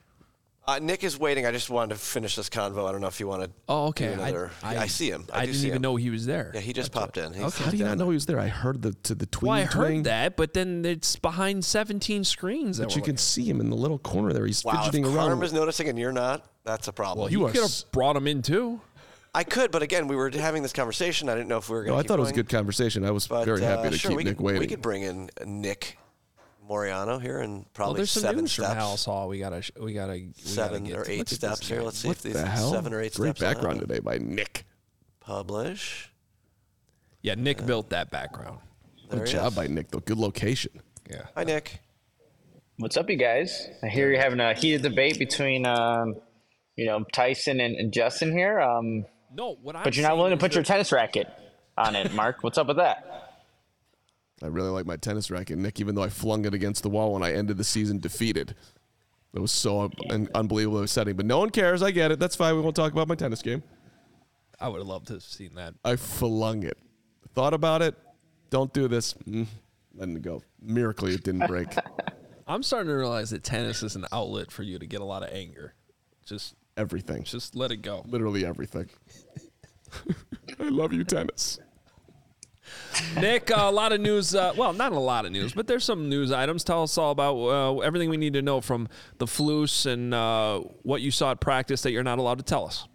Uh, Nick is waiting. I just wanted to finish this convo. I don't know if you want to. Oh, okay. Do another, I, yeah, I see him. I, I, do didn't see even him. know he was there. Yeah, he just popped in. He's Okay. How do you not know he was there? I heard the to the tween well, I heard twing, that, but then it's behind seventeen screens. That But we're you can see him in the little corner there. He's Wow, if fidgeting Carm around. is noticing and you're not, that's a problem. at. you You are could s- have brought him in too. I could, but again, we were having this conversation. I didn't know if we were going No, to. I thought it was a good conversation. I was But, very happy uh, to sure, keep Nick could, waiting. We could bring in Nick Moriano here and probably Well, there's some seven news from steps. Halas Hall. We gotta, we gotta, we seven gotta get or eight Look steps here. Let's see what if these the hell? seven or eight Great steps. will background today by Nick. Publish. Yeah, Nick built that background. Good job is. by Nick, though. Good location. Yeah. Hi, Nick. What's up, you guys? I hear you're having a heated debate between, um, you know, Tyson and, and Justin here. Um, No, what I'm but you're not willing to put your that- tennis racket on it, Mark. What's up with that? I really like my tennis racket, Nick, even though I flung it against the wall when I ended the season defeated. It was so un- unbelievable setting. But no one cares. I get it. That's fine. We won't talk about my tennis game. I would have loved to have seen that. I flung it. Thought about it. Don't do this. Mm, letting it go. Miraculously, it didn't break. I'm starting to realize that tennis is an outlet for you to get a lot of anger. Just, everything. just let it go. Literally everything. I love you, tennis. Nick, uh, a lot of news. Uh, well, not a lot of news, but there's some news items. Tell us all about uh, everything we need to know from the Flus and uh, what you saw at practice that you're not allowed to tell us.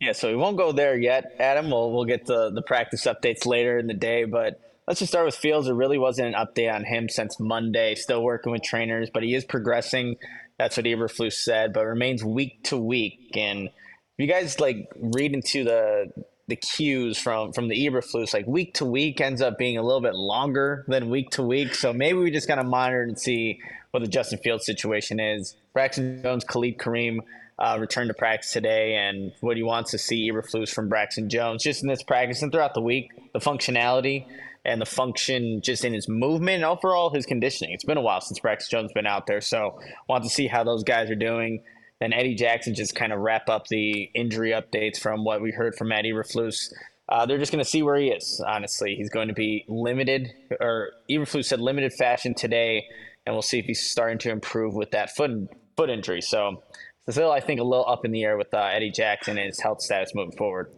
Yeah, so we won't go there yet, Adam. We'll we'll get the the practice updates later in the day, but let's just start with Fields. There really wasn't an update on him since Monday. Still working with trainers, but he is progressing. That's what Eberflus said, but remains week to week. And if you guys like read into the the cues from from the Eberflus, like week to week ends up being a little bit longer than week to week. So maybe we just gotta monitor and see what the Justin Fields situation is. Braxton Jones, Khalid Kareem uh, returned to practice today, and what he wants to see Eberflus from Braxton Jones just in this practice and throughout the week. The functionality and the function just in his movement and overall his conditioning. It's been a while since Braxton Jones been out there, so want to see how those guys are doing. Then Eddie Jackson just kind of wrap up the injury updates from what we heard from Matt Eberflus. Uh, they're just going to see where he is. Honestly, he's going to be limited, or Eberflus said limited fashion today, and we'll see if he's starting to improve with that foot foot injury. So, still, I think a little up in the air with uh, Eddie Jackson and his health status moving forward.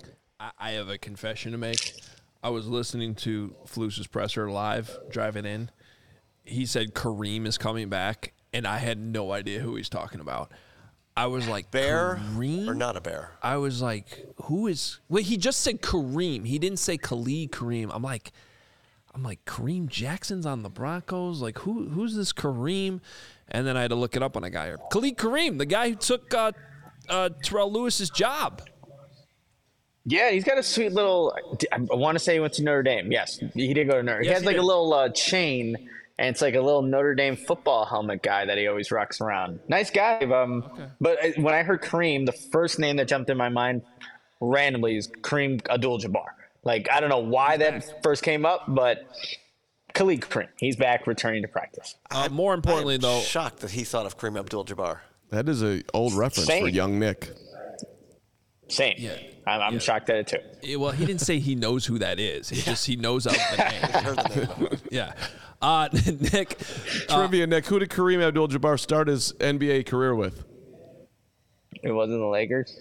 I have a confession to make. I was listening to Flus's presser live driving in. He said Kareem is coming back, and I had no idea who he's talking about. I was like, Bear Kareem? or not a bear? I was like, who is? Wait, he just said Kareem. He didn't say Khalid Kareem. I'm like, I'm like Kareem Jackson's on the Broncos. Like, who who's this Kareem? And then I had to look it up on a guy here. Khalid Kareem, the guy who took uh, uh, Terrell Lewis's job. Yeah, he's got a sweet little. I want to say he went to Notre Dame. Yes, he did go to Notre. Yes, he has he like did. a little uh, chain, and it's like a little Notre Dame football helmet guy that he always rocks around. Nice guy. Um, but uh, when I heard Kareem, the first name that jumped in my mind randomly is Kareem Abdul-Jabbar. Like I don't know why that first came up, but Khalid Kareem, he's back, returning to practice. Uh, more importantly, I'm though, shocked that he thought of Kareem Abdul-Jabbar. That is a old reference for young Nick. Same. Yeah. I'm, I'm shocked at it too. eh, well, he didn't say he knows who that is. He just he knows of the name. The name. yeah. Uh, Nick, Trivia, Nick. Who did Kareem Abdul-Jabbar start his NBA career with? It wasn't the Lakers.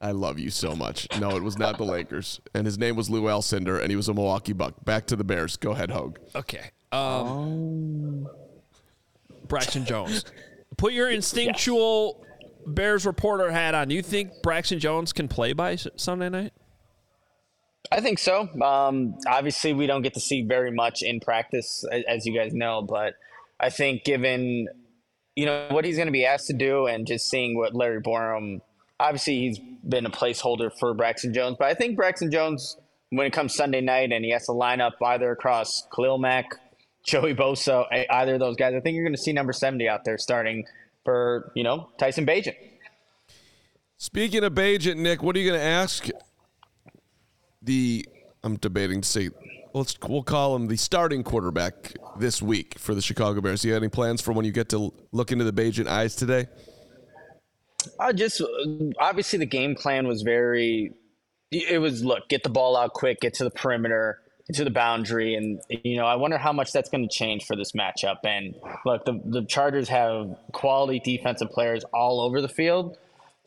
I love you so much. No, it was not the Lakers, and his name was Lou Alcindor, and he was a Milwaukee Buck. Back to the Bears. Go ahead, Hoge. Okay. Um, Braxton Jones. Put your instinctual Bears reporter hat on. You think Braxton Jones can play by Sunday night? I think so. Um, obviously, we don't get to see very much in practice, as you guys know. But I think, given you know what he's going to be asked to do, and just seeing what Larry Borom, obviously he's been a placeholder for Braxton Jones. But I think Braxton Jones, when it comes Sunday night, and he has to line up either across Khalil Mack, Joey Bosa, either of those guys, I think you're going to see number seventy out there starting for you know Tyson Bagent. Speaking of Bagent, Nick, what are you going to ask the? I'm debating to say. Let's we'll call him the starting quarterback this week for the Chicago Bears. Do you have any plans for when you get to look into the Bagent eyes today? I just obviously the game plan was very. It was look, get the ball out quick, get to the perimeter, to the boundary, and you know I wonder how much that's going to change for this matchup. And look, the the Chargers have quality defensive players all over the field,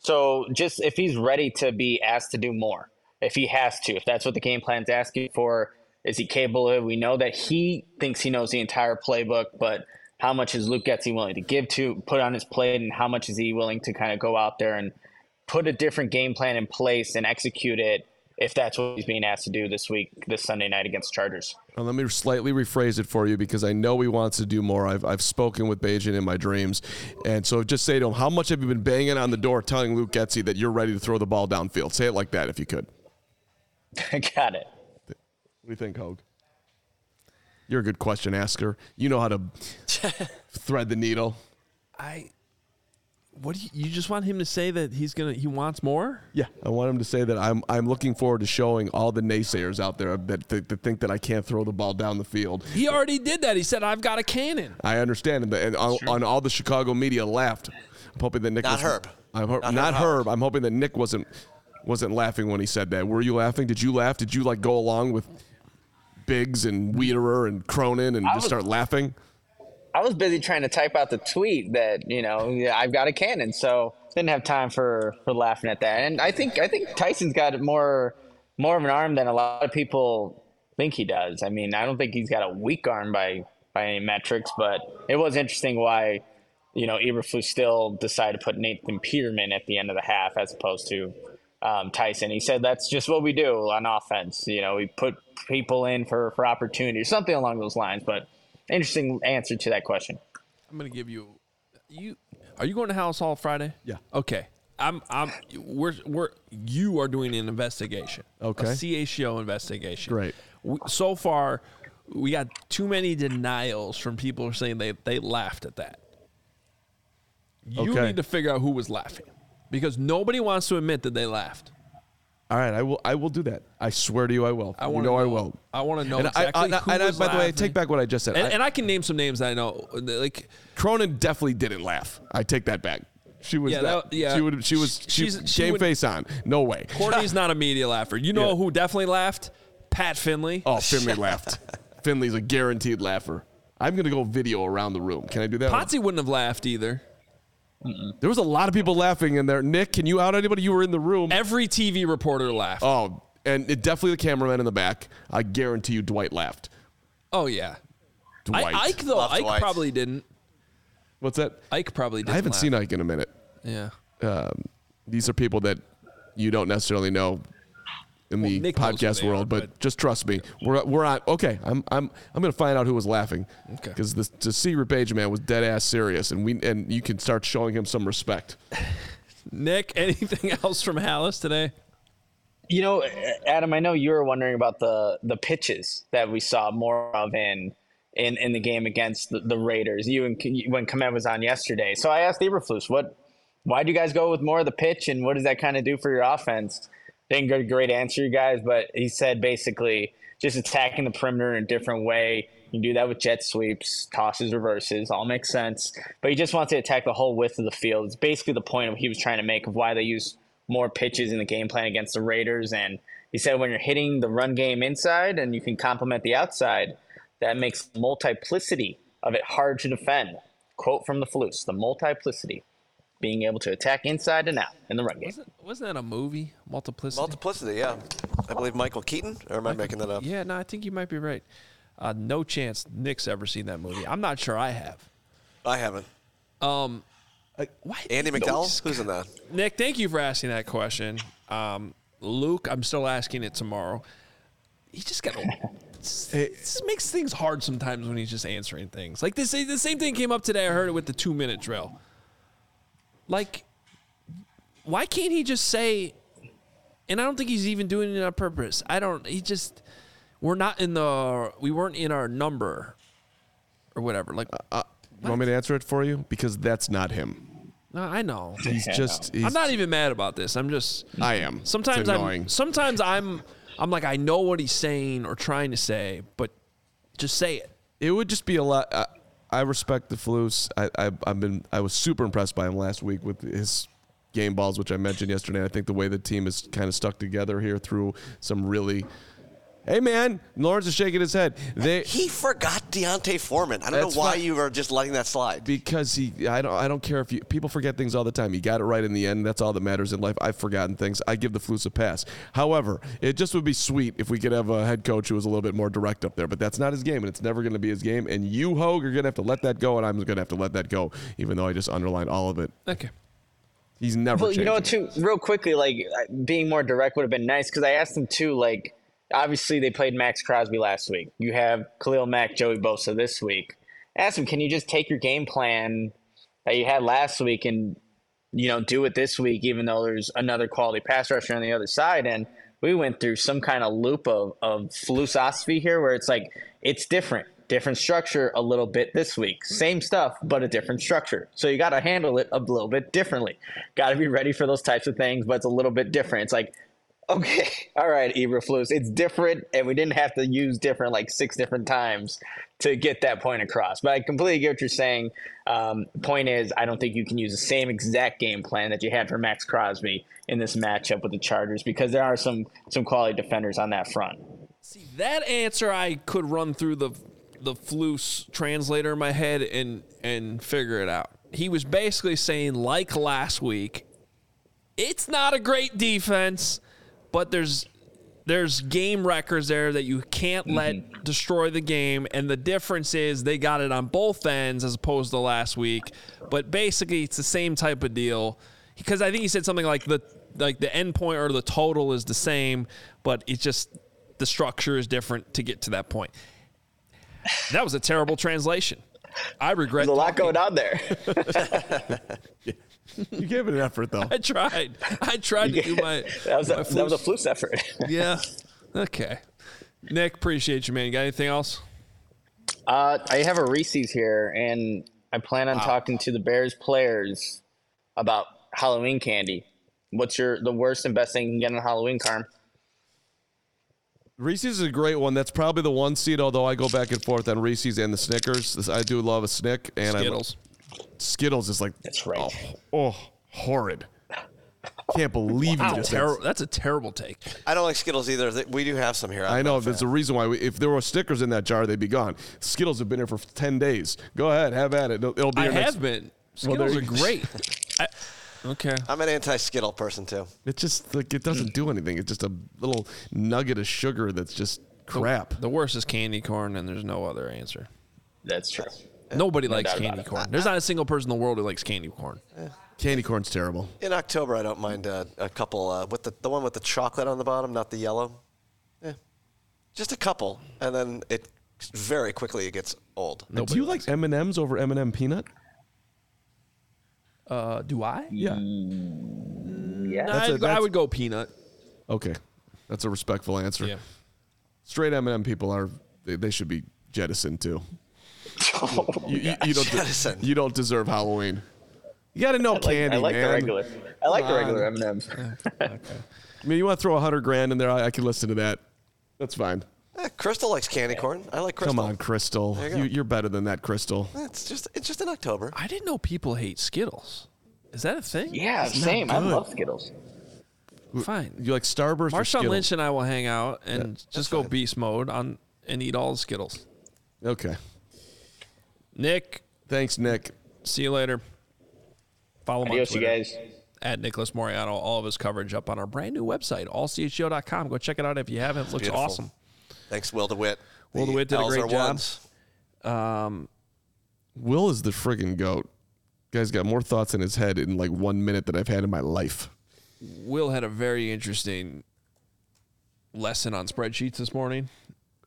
so just if he's ready to be asked to do more, if he has to, if that's what the game plan's asking for, is he capable of? We know that he thinks he knows the entire playbook, but how much is Luke Getsy willing to give to put on his plate, and how much is he willing to kind of go out there and put a different game plan in place and execute it if that's what he's being asked to do this week, this Sunday night against Chargers. Well, let me slightly rephrase it for you because I know he wants to do more. I've, I've spoken with Bagent in my dreams. And so just say to him, how much have you been banging on the door telling Luke Getsy that you're ready to throw the ball downfield? Say it like that if you could. Got it. What do you think, Hoge? You're a good question asker. You know how to thread the needle. I. What do you, you just want him to say that he's gonna he wants more? Yeah, I want him to say that I'm I'm looking forward to showing all the naysayers out there that, that, that think that I can't throw the ball down the field. He already did that. He said I've got a cannon. I understand, and, the, and on, on all the Chicago media laughed. I'm hoping that Nick Not wasn't- Herb. I'm ho- Not not, Herb Herb. I'm hoping that Nick wasn't wasn't laughing when he said that. Were you laughing? Did you laugh? Did you like go along with Biggs and Wiederer and Cronin and just was- start laughing? I was busy trying to type out the tweet that you know I've got a cannon, so didn't have time for for laughing at that. And I think I think Tyson's got more more of an arm than a lot of people think he does. I mean, I don't think he's got a weak arm by by any metrics, but it was interesting why you know Eberflus still decided to put Nathan Peterman at the end of the half as opposed to um, Tyson. He said that's just what we do on offense. You know, we put people in for for opportunity, something along those lines. But interesting answer to that question. I'm gonna give you. You are you going to Halas Hall Friday? Yeah. Okay. I'm. I'm. We're. We're. You are doing an investigation. Okay. A CHGO investigation. Great. We, so far, we got too many denials from people saying they they laughed at that. You Okay. need to figure out who was laughing, because nobody wants to admit that they laughed. All right, I will. I will do that. I swear to you, I will. I you want know, I will. I want to know And exactly I, I, who and I- by the way, I take back what I just said. And, I- and I can name some names that I know. Like Cronin definitely didn't laugh. I take that back. She was. Yeah, not- that- yeah. She would. She was. She She's- she would- face on. No way. Courtney's not a media laugher. You know Yeah. who definitely laughed? Pat Finley. Oh, Finley laughed. Finley's a guaranteed laugher. I'm gonna go video around the room. Can I do that? Potsy wouldn't have laughed either. There was a lot of people laughing in there. Nick, can you out anybody? You were in the room. Every TV reporter laughed. Oh, and it, definitely the cameraman in the back. I guarantee you, Dwight laughed. Oh yeah. I, Dwight. Ike though. Love Ike Dwight. probably didn't. What's that? Ike probably didn't. I haven't laugh. seen Ike in a minute. Yeah. Um, these are people that you don't necessarily know in the Nick podcast world, are, but, but- just trust me. We're we're on. Okay, I'm I'm I'm gonna find out who was laughing. Okay. Because the, the secret page man was dead ass serious, and we and you can start showing him some respect. Nick, anything else from Halas today? You know, Adam, I know you were wondering about the the pitches that we saw more of in in, in the game against the, the Raiders. You and when Kmet was on yesterday, so I asked Eberflus, what, why do you guys go with more of the pitch, and what does that kind of do for your offense? Didn't get a great answer, you guys, but he said basically just attacking the perimeter in a different way. You can do that with jet sweeps, tosses, reverses, all makes sense. But he just wants to attack the whole width of the field. It's basically the point he was trying to make of why they use more pitches in the game plan against the Raiders. And he said when you're hitting the run game inside and you can complement the outside, that makes multiplicity of it hard to defend. Quote from the Flus, the multiplicity, being able to attack inside and out in the run game. Wasn't, wasn't that a movie? Multiplicity. Multiplicity, yeah. I believe Michael Keaton, or am I making that up? yeah, no, I think you might be right. Uh, no chance Nick's ever seen that movie. I'm not sure I have. I haven't. Um, why? Andie MacDowell? Who's in that? Nick, thank you for asking that question. Um, Luke, I'm still asking it tomorrow. He just got. It just makes things hard sometimes when he's just answering things. Like this, the same thing came up today. I heard it with the two minute drill. Like, why can't he just say? And I don't think he's even doing it on purpose. I don't. He just. We're not in the. We weren't in our number, or whatever. Like, Uh, you want me to answer it for you? Because that's not him. no, I know. He's just. He's, I'm not even mad about this. I'm just. I am. Sometimes it's annoying. I'm sometimes I'm I'm like I know what he's saying or trying to say, but just say it. It would just be a lot. I, I respect the Flus. I, I I've been I was super impressed by him last week with his game balls, which I mentioned yesterday. I think the way the team is kind of stuck together here through some really. Hey man, Lawrence is shaking his head. They He forgot D'Onta Foreman. I don't know why fine. you are just letting that slide. because he I don't I don't care if you people forget things all the time. He got it right in the end. That's all that matters in life. I've forgotten things. I give the Flus a pass. However, it just would be sweet if we could have a head coach who was a little bit more direct up there. But that's not his game, and it's never going to be his game. And you, Hoge, are going to have to let that go, and I'm going to have to let that go, even though I just underlined all of it. Okay. He's never. Well, you know what, changing. too, real quickly, like uh, being more direct would have been nice because I asked him too. Like, obviously they played Maxx Crosby last week. You have Khalil Mack, Joey Bosa this week. Ask him, can you just take your game plan that you had last week and you know do it this week, even though there's another quality pass rusher on the other side? And we went through some kind of loop of of philosophy here, where it's like it's different. Different structure a little bit this week. Same stuff, but a different structure. So you got to handle it a little bit differently. Got to be ready for those types of things, but it's a little bit different. It's like, okay, all right, Eberflus, it's different, and we didn't have to use different like six different times to get that point across. But I completely get what you're saying. Um, point is, I don't think you can use the same exact game plan that you had for Maxx Crosby in this matchup with the Chargers because there are some some quality defenders on that front. See that answer I could run through the the Flus translator in my head and and figure it out. He was basically saying like last week, it's not a great defense, but there's there's game records there that you can't let mm-hmm. destroy the game and the difference is they got it on both ends as opposed to last week. But basically it's the same type of deal. Because i think he said something like the like the end point or the total is the same but it's just the structure is different to get to that point. That was a terrible translation. I regret There's a lot talking. going on there. You gave it an effort though. i tried i tried to do my that was a, my that was a flus- flus effort. yeah okay nick appreciate you man you got anything else Uh, I have a Reese's here, and I plan on talking to the Bears players about Halloween candy What's your the worst and best thing you can get on Halloween, Carm? Reese's is a great one. That's probably the one seed. Although I go back and forth on Reese's and the Snickers. I do love a Snick and Skittles. I Skittles is like That's right. oh, oh horrid. Can't believe you just Terri- that's a terrible take. I don't like Skittles either. We do have some here. I'm I know there's a reason why. We, if there were Snickers in that jar, they'd be gone. Skittles have been here for ten days. Go ahead, have at it. It'll, it'll be I your next- have been. Skittles you are great. I, okay. I'm an anti-Skittle person too. It just like it doesn't do anything. It's just a little nugget of sugar that's just crap. The worst is candy corn, and there's no other answer. That's true. Nobody likes doubt about candy it. corn. There's not a single person in the world who likes candy corn. Candy corn's terrible. In October, I don't mind uh, a couple uh, with the the one with the chocolate on the bottom, not the yellow. Yeah, just a couple, and then it very quickly it gets old. do you like M and M's over M and m peanut? Uh, do I? Yeah. Yeah. That's a- I, I that's- would go peanut. Okay, that's a respectful answer. Yeah. Straight M and m people are they, they should be jettisoned too. You, you, you don't Jettisoned. you don't deserve Halloween. You got to know I like, candy, I like man. the regular. I like the regular on. M and M's. I mean, you want to throw a hundred grand in there? I, I can listen to that. That's fine. Eh, Crystal likes candy corn. I like Crystal. Come on, Crystal. You you, you're better than that, Crystal. It's just it's just in October. I didn't know people hate Skittles. Is that a thing? Yeah, same. I love Skittles. Fine. You like Starburst or Marshawn Lynch and I will hang out and just go beast mode on and eat all the Skittles. Okay. Nick, Thanks, Nick. see you later. Follow him on Adios, you guys. at Nicholas Moriano. All of his coverage up on our brand new website, allchgo.com. Go check it out if you haven't. It looks beautiful. awesome. Thanks, Will DeWitt. Will The DeWitt did a great job. ones. Um, Will is the friggin' goat. Guy's got more thoughts in his head in like one minute than I've had in my life. Will had a very interesting lesson on spreadsheets this morning.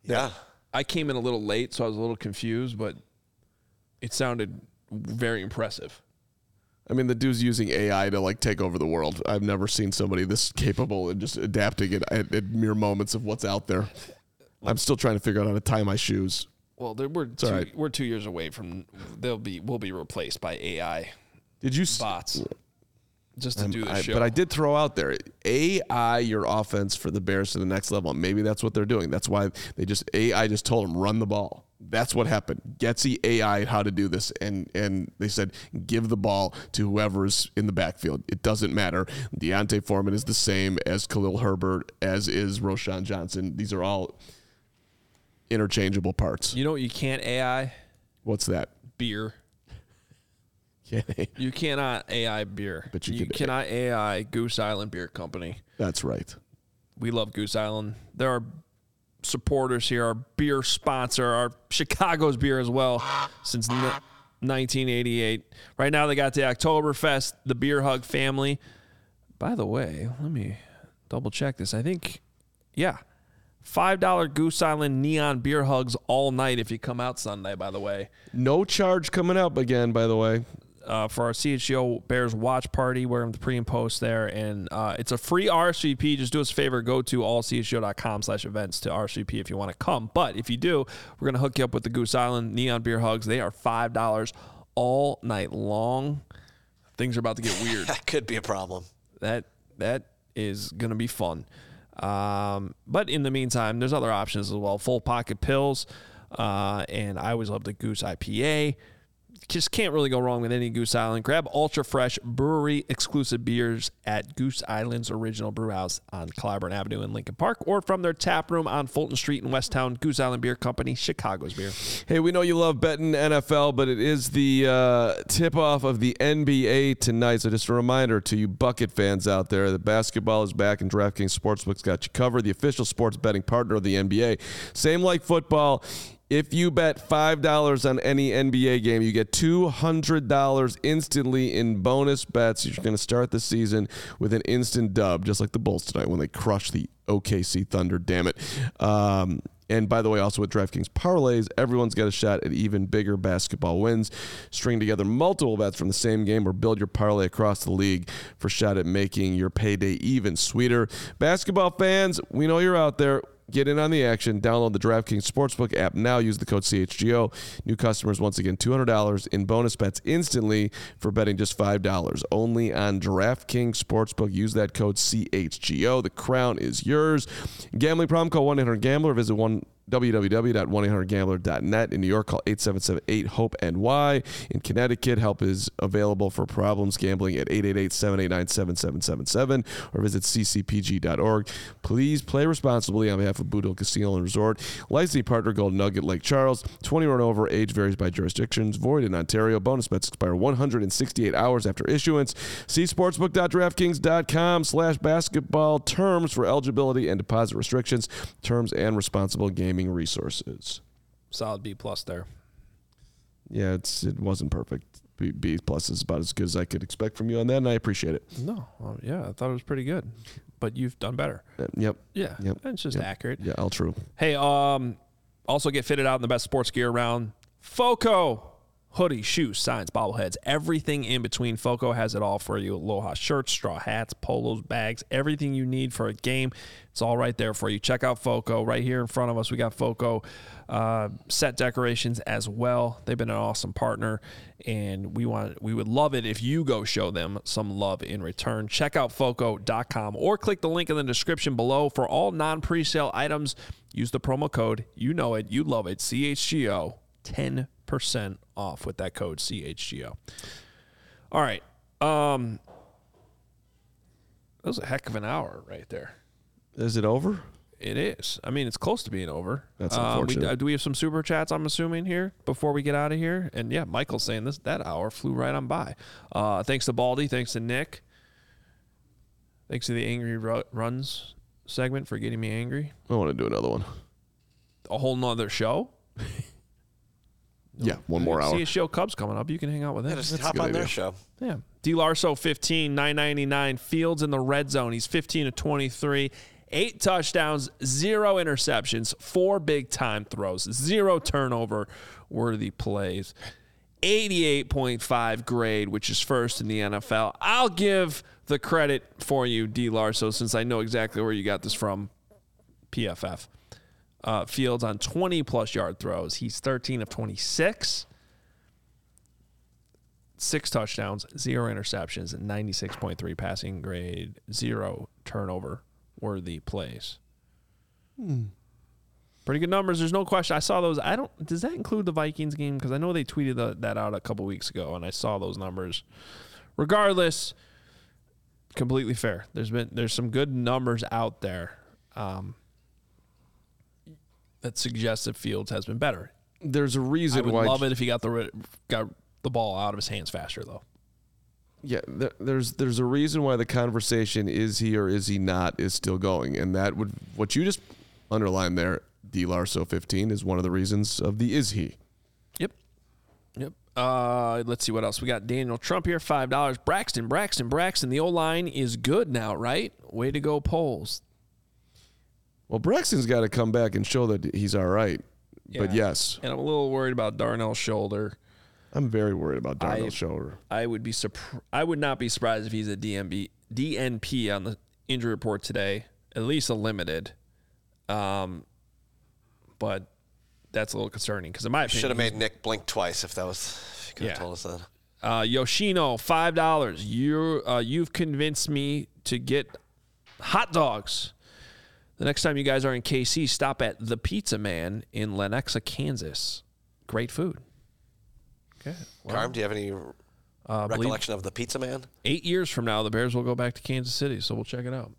Yeah. I came in a little late, so I was a little confused, but it sounded very impressive. I mean, the dude's using AI to like take over the world. I've never seen somebody this capable and just adapting it at, at mere moments of what's out there. I'm still trying to figure out how to tie my shoes. Well, there- we're two, right. we're two years away from they'll be we'll be replaced by AI Did you? s- bots just to I'm- do the show. But I did throw out there AI your offense for the Bears to the next level. Maybe that's what they're doing. That's why they just AI just told them run the ball. That's what happened. Getsy AI how to do this, and and they said give the ball to whoever's in the backfield. It doesn't matter. D'Onta Foreman is the same as Khalil Herbert, as is Roschon Johnson. These are all interchangeable parts. you know what you can't AI What's that? beer. Okay. You cannot AI beer. But you you could- cannot AI Goose Island Beer Company. That's right. We love Goose Island. There are supporters here, our beer sponsor, our Chicago's beer as well, since n- 1988. Right now, they got the Oktoberfest, the Beer Hug family. By the way, let me double check this. I think, yeah, $5 Goose Island neon beer hugs all night if you come out Sunday, by the way No charge coming up again, by the way. Uh, for our CHGO Bears watch party. We're in the pre and post there, and uh, it's a free RSVP. Just do us a favor, go to allchgo.com slash events to RSVP if you want to come. But if you do, we're gonna hook you up with the Goose Island Neon Beer Hugs. They are five dollars all night long. Things are about to get weird. That could be a problem. that that is gonna be fun. Um, but in the meantime, there's other options as well. Full pocket pills, uh, and I always love the Goose IPA. Just can't really go wrong with any Goose Island. Grab ultra fresh brewery exclusive beers at Goose Island's original brew house on Clybourn Avenue in Lincoln Park, or from their tap room on Fulton Street in Westtown. Goose Island Beer Company, Chicago's beer. Hey, we know you love betting NFL, but it is the uh, tip off of the NBA tonight. So, just a reminder to you Bucket fans out there that basketball is back and DraftKings Sportsbook's got you covered, the official sports betting partner of the NBA. Same like football. If you bet $5 on any NBA game, you get $200 instantly in bonus bets. You're going to start the season with an instant dub, just like the Bulls tonight when they crushed the OKC Thunder, damn it. Um, and by the way, also with DraftKings parlays, everyone's got a shot at even bigger basketball wins. String together multiple bets from the same game or build your parlay across the league for a shot at making your payday even sweeter. Basketball fans, we know you're out there. Get in on the action. Download the DraftKings Sportsbook app now. Use the code CHGO. New customers, once again, $200 in bonus bets instantly for betting just $5. Only on DraftKings Sportsbook. Use that code CHGO. The crown is yours. Gambling problem? Call 1 800 Gambler. Visit 1 www.1800gambler.net. In New York, call 877-8-HOPE-NY. In Connecticut, help is available for problems gambling at 888-789-7777 or visit ccpg.org. Please play responsibly on behalf of Boot Hill Casino and Resort. Licensing partner Golden Nugget Lake Charles. 21 or over. Age varies by jurisdictions. Void in Ontario. Bonus bets expire 168 hours after issuance. See sportsbook.draftkings.com slash basketball terms for eligibility and deposit restrictions, terms, and responsible gaming resources. Solid B plus there. Yeah, it's it wasn't perfect. B, B plus is about as good as I could expect from you on that, and I appreciate it. No, well, yeah, I thought it was pretty good, but you've done better. Uh, yep. Yeah, Yep. it's just Yep. accurate. Yeah, all true. Hey, um, also get fitted out in the best sports gear around. Foco hoodies, shoes, signs, bobbleheads, everything in between. Foco has it all for you. Aloha shirts, straw hats, polos, bags, everything you need for a game. It's all right there for you. Check out Foco right here in front of us. We got Foco uh, set decorations as well. They've been an awesome partner, and we want we would love it if you go show them some love in return. Check out Foco.com or click the link in the description below for all non pre-sale items. Use the promo code. You know it. You love it. CHGO. 10% off with that code CHGO. All right. Um That was a heck of an hour right there. Is it over? It is. I mean, it's close to being over. That's Um, we, unfortunate. uh, do we have some super chats? I'm assuming here before we get out of here. And yeah, Michael's saying this that hour flew right on by. Uh, thanks to Baldy. Thanks to Nick. Thanks to the Angry Ru- Runs segment for getting me angry. I want to do another one. A whole nother show. Yeah, one more hour. See a show Cubs coming up. You can hang out with Yeah, them. just That's hop good on their show. Yeah. D Larso 15, 999. Fields in the red zone. He's 15 to 23. Eight touchdowns, zero interceptions, four big time throws, zero turnover worthy plays. 88.5 grade, which is first in the NFL. I'll give the credit for you, D Larso, since I know exactly where you got this from. PFF. Uh, Fields on 20 plus yard throws. He's 13 of 26 six touchdowns, zero interceptions, and 96.3 passing grade, zero turnover worthy plays. Hmm. Pretty good numbers. There's no question. I saw those. I don't. Does that include the Vikings game? Because I know they tweeted the, that out a couple weeks ago, and I saw those numbers. Regardless, completely fair. There's been there's some good numbers out there um, that suggest that Fields has been better. There's a reason I would why. love it if he got the got the ball out of his hands faster, though. Yeah, there, there's there's a reason why the conversation is he or is he not is still going, and that would what you just underlined there. D Larso 15 is one of the reasons of the is he. Yep. Yep. Uh, let's see what else we got. Daniel Trump here, five dollars. Braxton, Braxton, Braxton. The O line is good now, right? Way to go, polls. Well, Braxton's got to come back and show that he's all right. But yes, And I'm a little worried about Darnell's shoulder. I'm very worried about Darnell's I- shoulder. I would be surprised. I would not be surprised if he's a DNB DNP on the injury report today. At least a limited. Um, but that's a little concerning because in my opinion, Should have made Nick blink twice if that was. If you could Yeah. have told us that. Uh, Yoshino, five dollars. You uh, you've convinced me to get hot dogs. The next time you guys are in KC, stop at the Pizza Man in Lenexa, Kansas. Great food. Okay. Well, Carm, do you have any uh, recollection of the Pizza Man? eight years from now, the Bears will go back to Kansas City, so we'll check it out.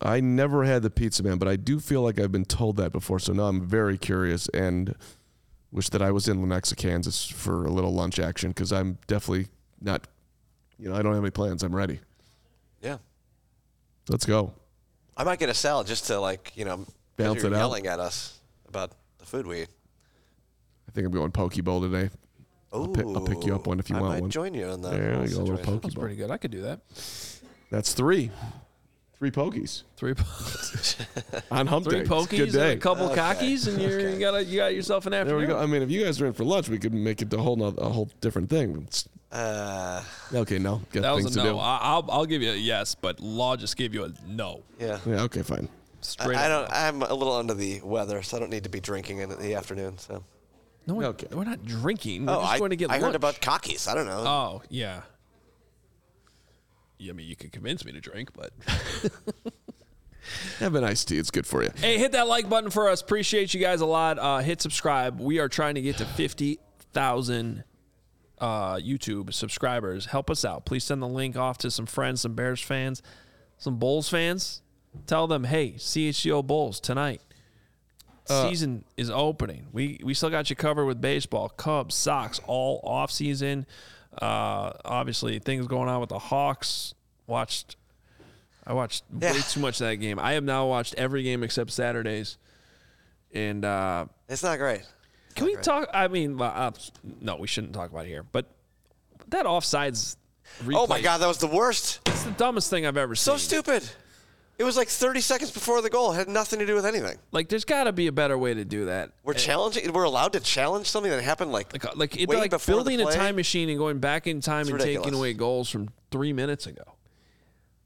I never had the pizza man, but I do feel like I've been told that before. So now I'm very curious and wish that I was in Lenexa, Kansas for a little lunch action because I'm definitely not, you know, I don't have any plans. I'm ready. Yeah. Let's go. I might get a salad just to like you know Balance you're it out. yelling at us about the food we eat. I think I'm going Poke Bowl today. I'll pick- I'll pick you up one if you I want might one. join you in that. There you go, a little situation. Poke That's Bowl. pretty good. I could do that. That's three. Three pokies Three, on hump three day. It's a pokies Good and a day. couple cockies, and you're, you got you got yourself an There afternoon. we go. I mean, if you guys are in for lunch, we could make it a whole noth- a whole different thing. It's- Uh, okay, no, got That things was a to no. do. I, I'll I'll give you a yes, but Law just gave you a no. yeah. Yeah, okay, fine. Straight I up don't. I'm a little under the weather, so I don't need to be drinking in the afternoon. So. no. we- Okay. We're not drinking. We're Oh, just I, going to get I lunch. heard about cockies. I don't know. Oh yeah. Yeah, I mean, you could convince me to drink, but Have an iced tea. It's good for you. hey, hit that like button for us. Appreciate you guys a lot. Uh, hit subscribe. We are trying to get to fifty thousand uh, YouTube subscribers. Help us out. Please send the link off to some friends, some Bears fans, some Bulls fans. Tell them, hey, CHGO Bulls tonight. season is opening. We we still got you covered with baseball, Cubs, Sox, all off season. Uh, obviously, things going on with the Hawks. Watched, I watched way too much of that game. I have now watched every game except Saturdays. And uh, It's not great. can we talk? I mean, uh, no, we shouldn't talk about it here. But that offsides. Oh my God, that was the worst. It's the dumbest thing I've ever seen. So stupid. It was like 30 seconds before the goal. It had nothing to do with anything. Like, there's got to be a better way to do that. We're challenging. We're allowed to challenge something that happened like Like, uh, like, it, way like before the building a play? time machine and going back in time It's and taking ridiculous. away goals from three minutes ago.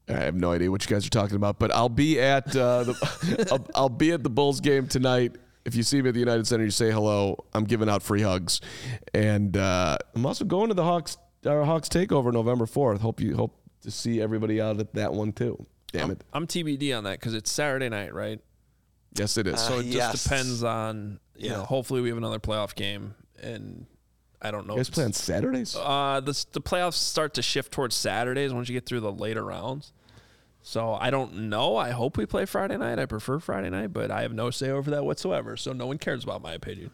I have no idea what you guys are talking about, but I'll be at uh, the I'll, I'll be at the Bulls game tonight. If you see me at the United Center, you say hello. I'm giving out free hugs, and uh, I'm also going to the Hawks our Hawks takeover November 4th. Hope you hope to see everybody out at that one too. Damn it! I'm TBD on that because it's Saturday night, right? Yes, it is. So Uh, it just depends on you Yeah. know. Hopefully, we have another playoff game, and I don't know. you guys if play on Saturdays? Uh, the the playoffs start to shift towards Saturdays once you get through the later rounds. So I don't know. I hope we play Friday night. I prefer Friday night, but I have no say over that whatsoever. So no one cares about my opinion.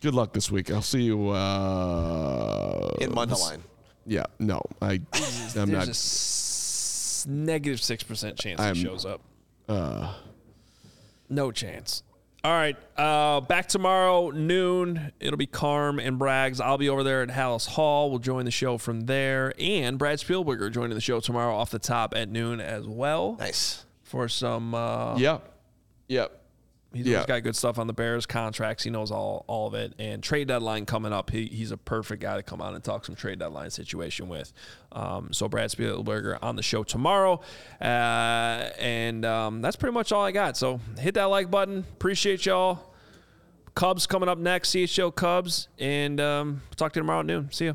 Good luck this week. I'll see you. Uh, in Mundelein. Yeah, no, I, I'm There's not. a s- negative six percent chance I'm- he shows up. no chance. All right, uh, back tomorrow noon. It'll be Carm and Braggs. I'll be over there at Halas Hall. We'll join the show from there, and Brad Spielberger joining the show tomorrow off the top at noon as well Nice. for some. Uh, yep. yeah. He's Yeah. got good stuff on the Bears contracts. He knows all all of it. And trade deadline coming up. He, he's a perfect guy to come on and talk some trade deadline situation with. Um, so Brad Spielberger on the show tomorrow, uh, and um, that's pretty much all I got. So hit that like button. Appreciate y'all. Cubs coming up next. CHGO Cubs, and um, talk to you tomorrow at noon. See ya.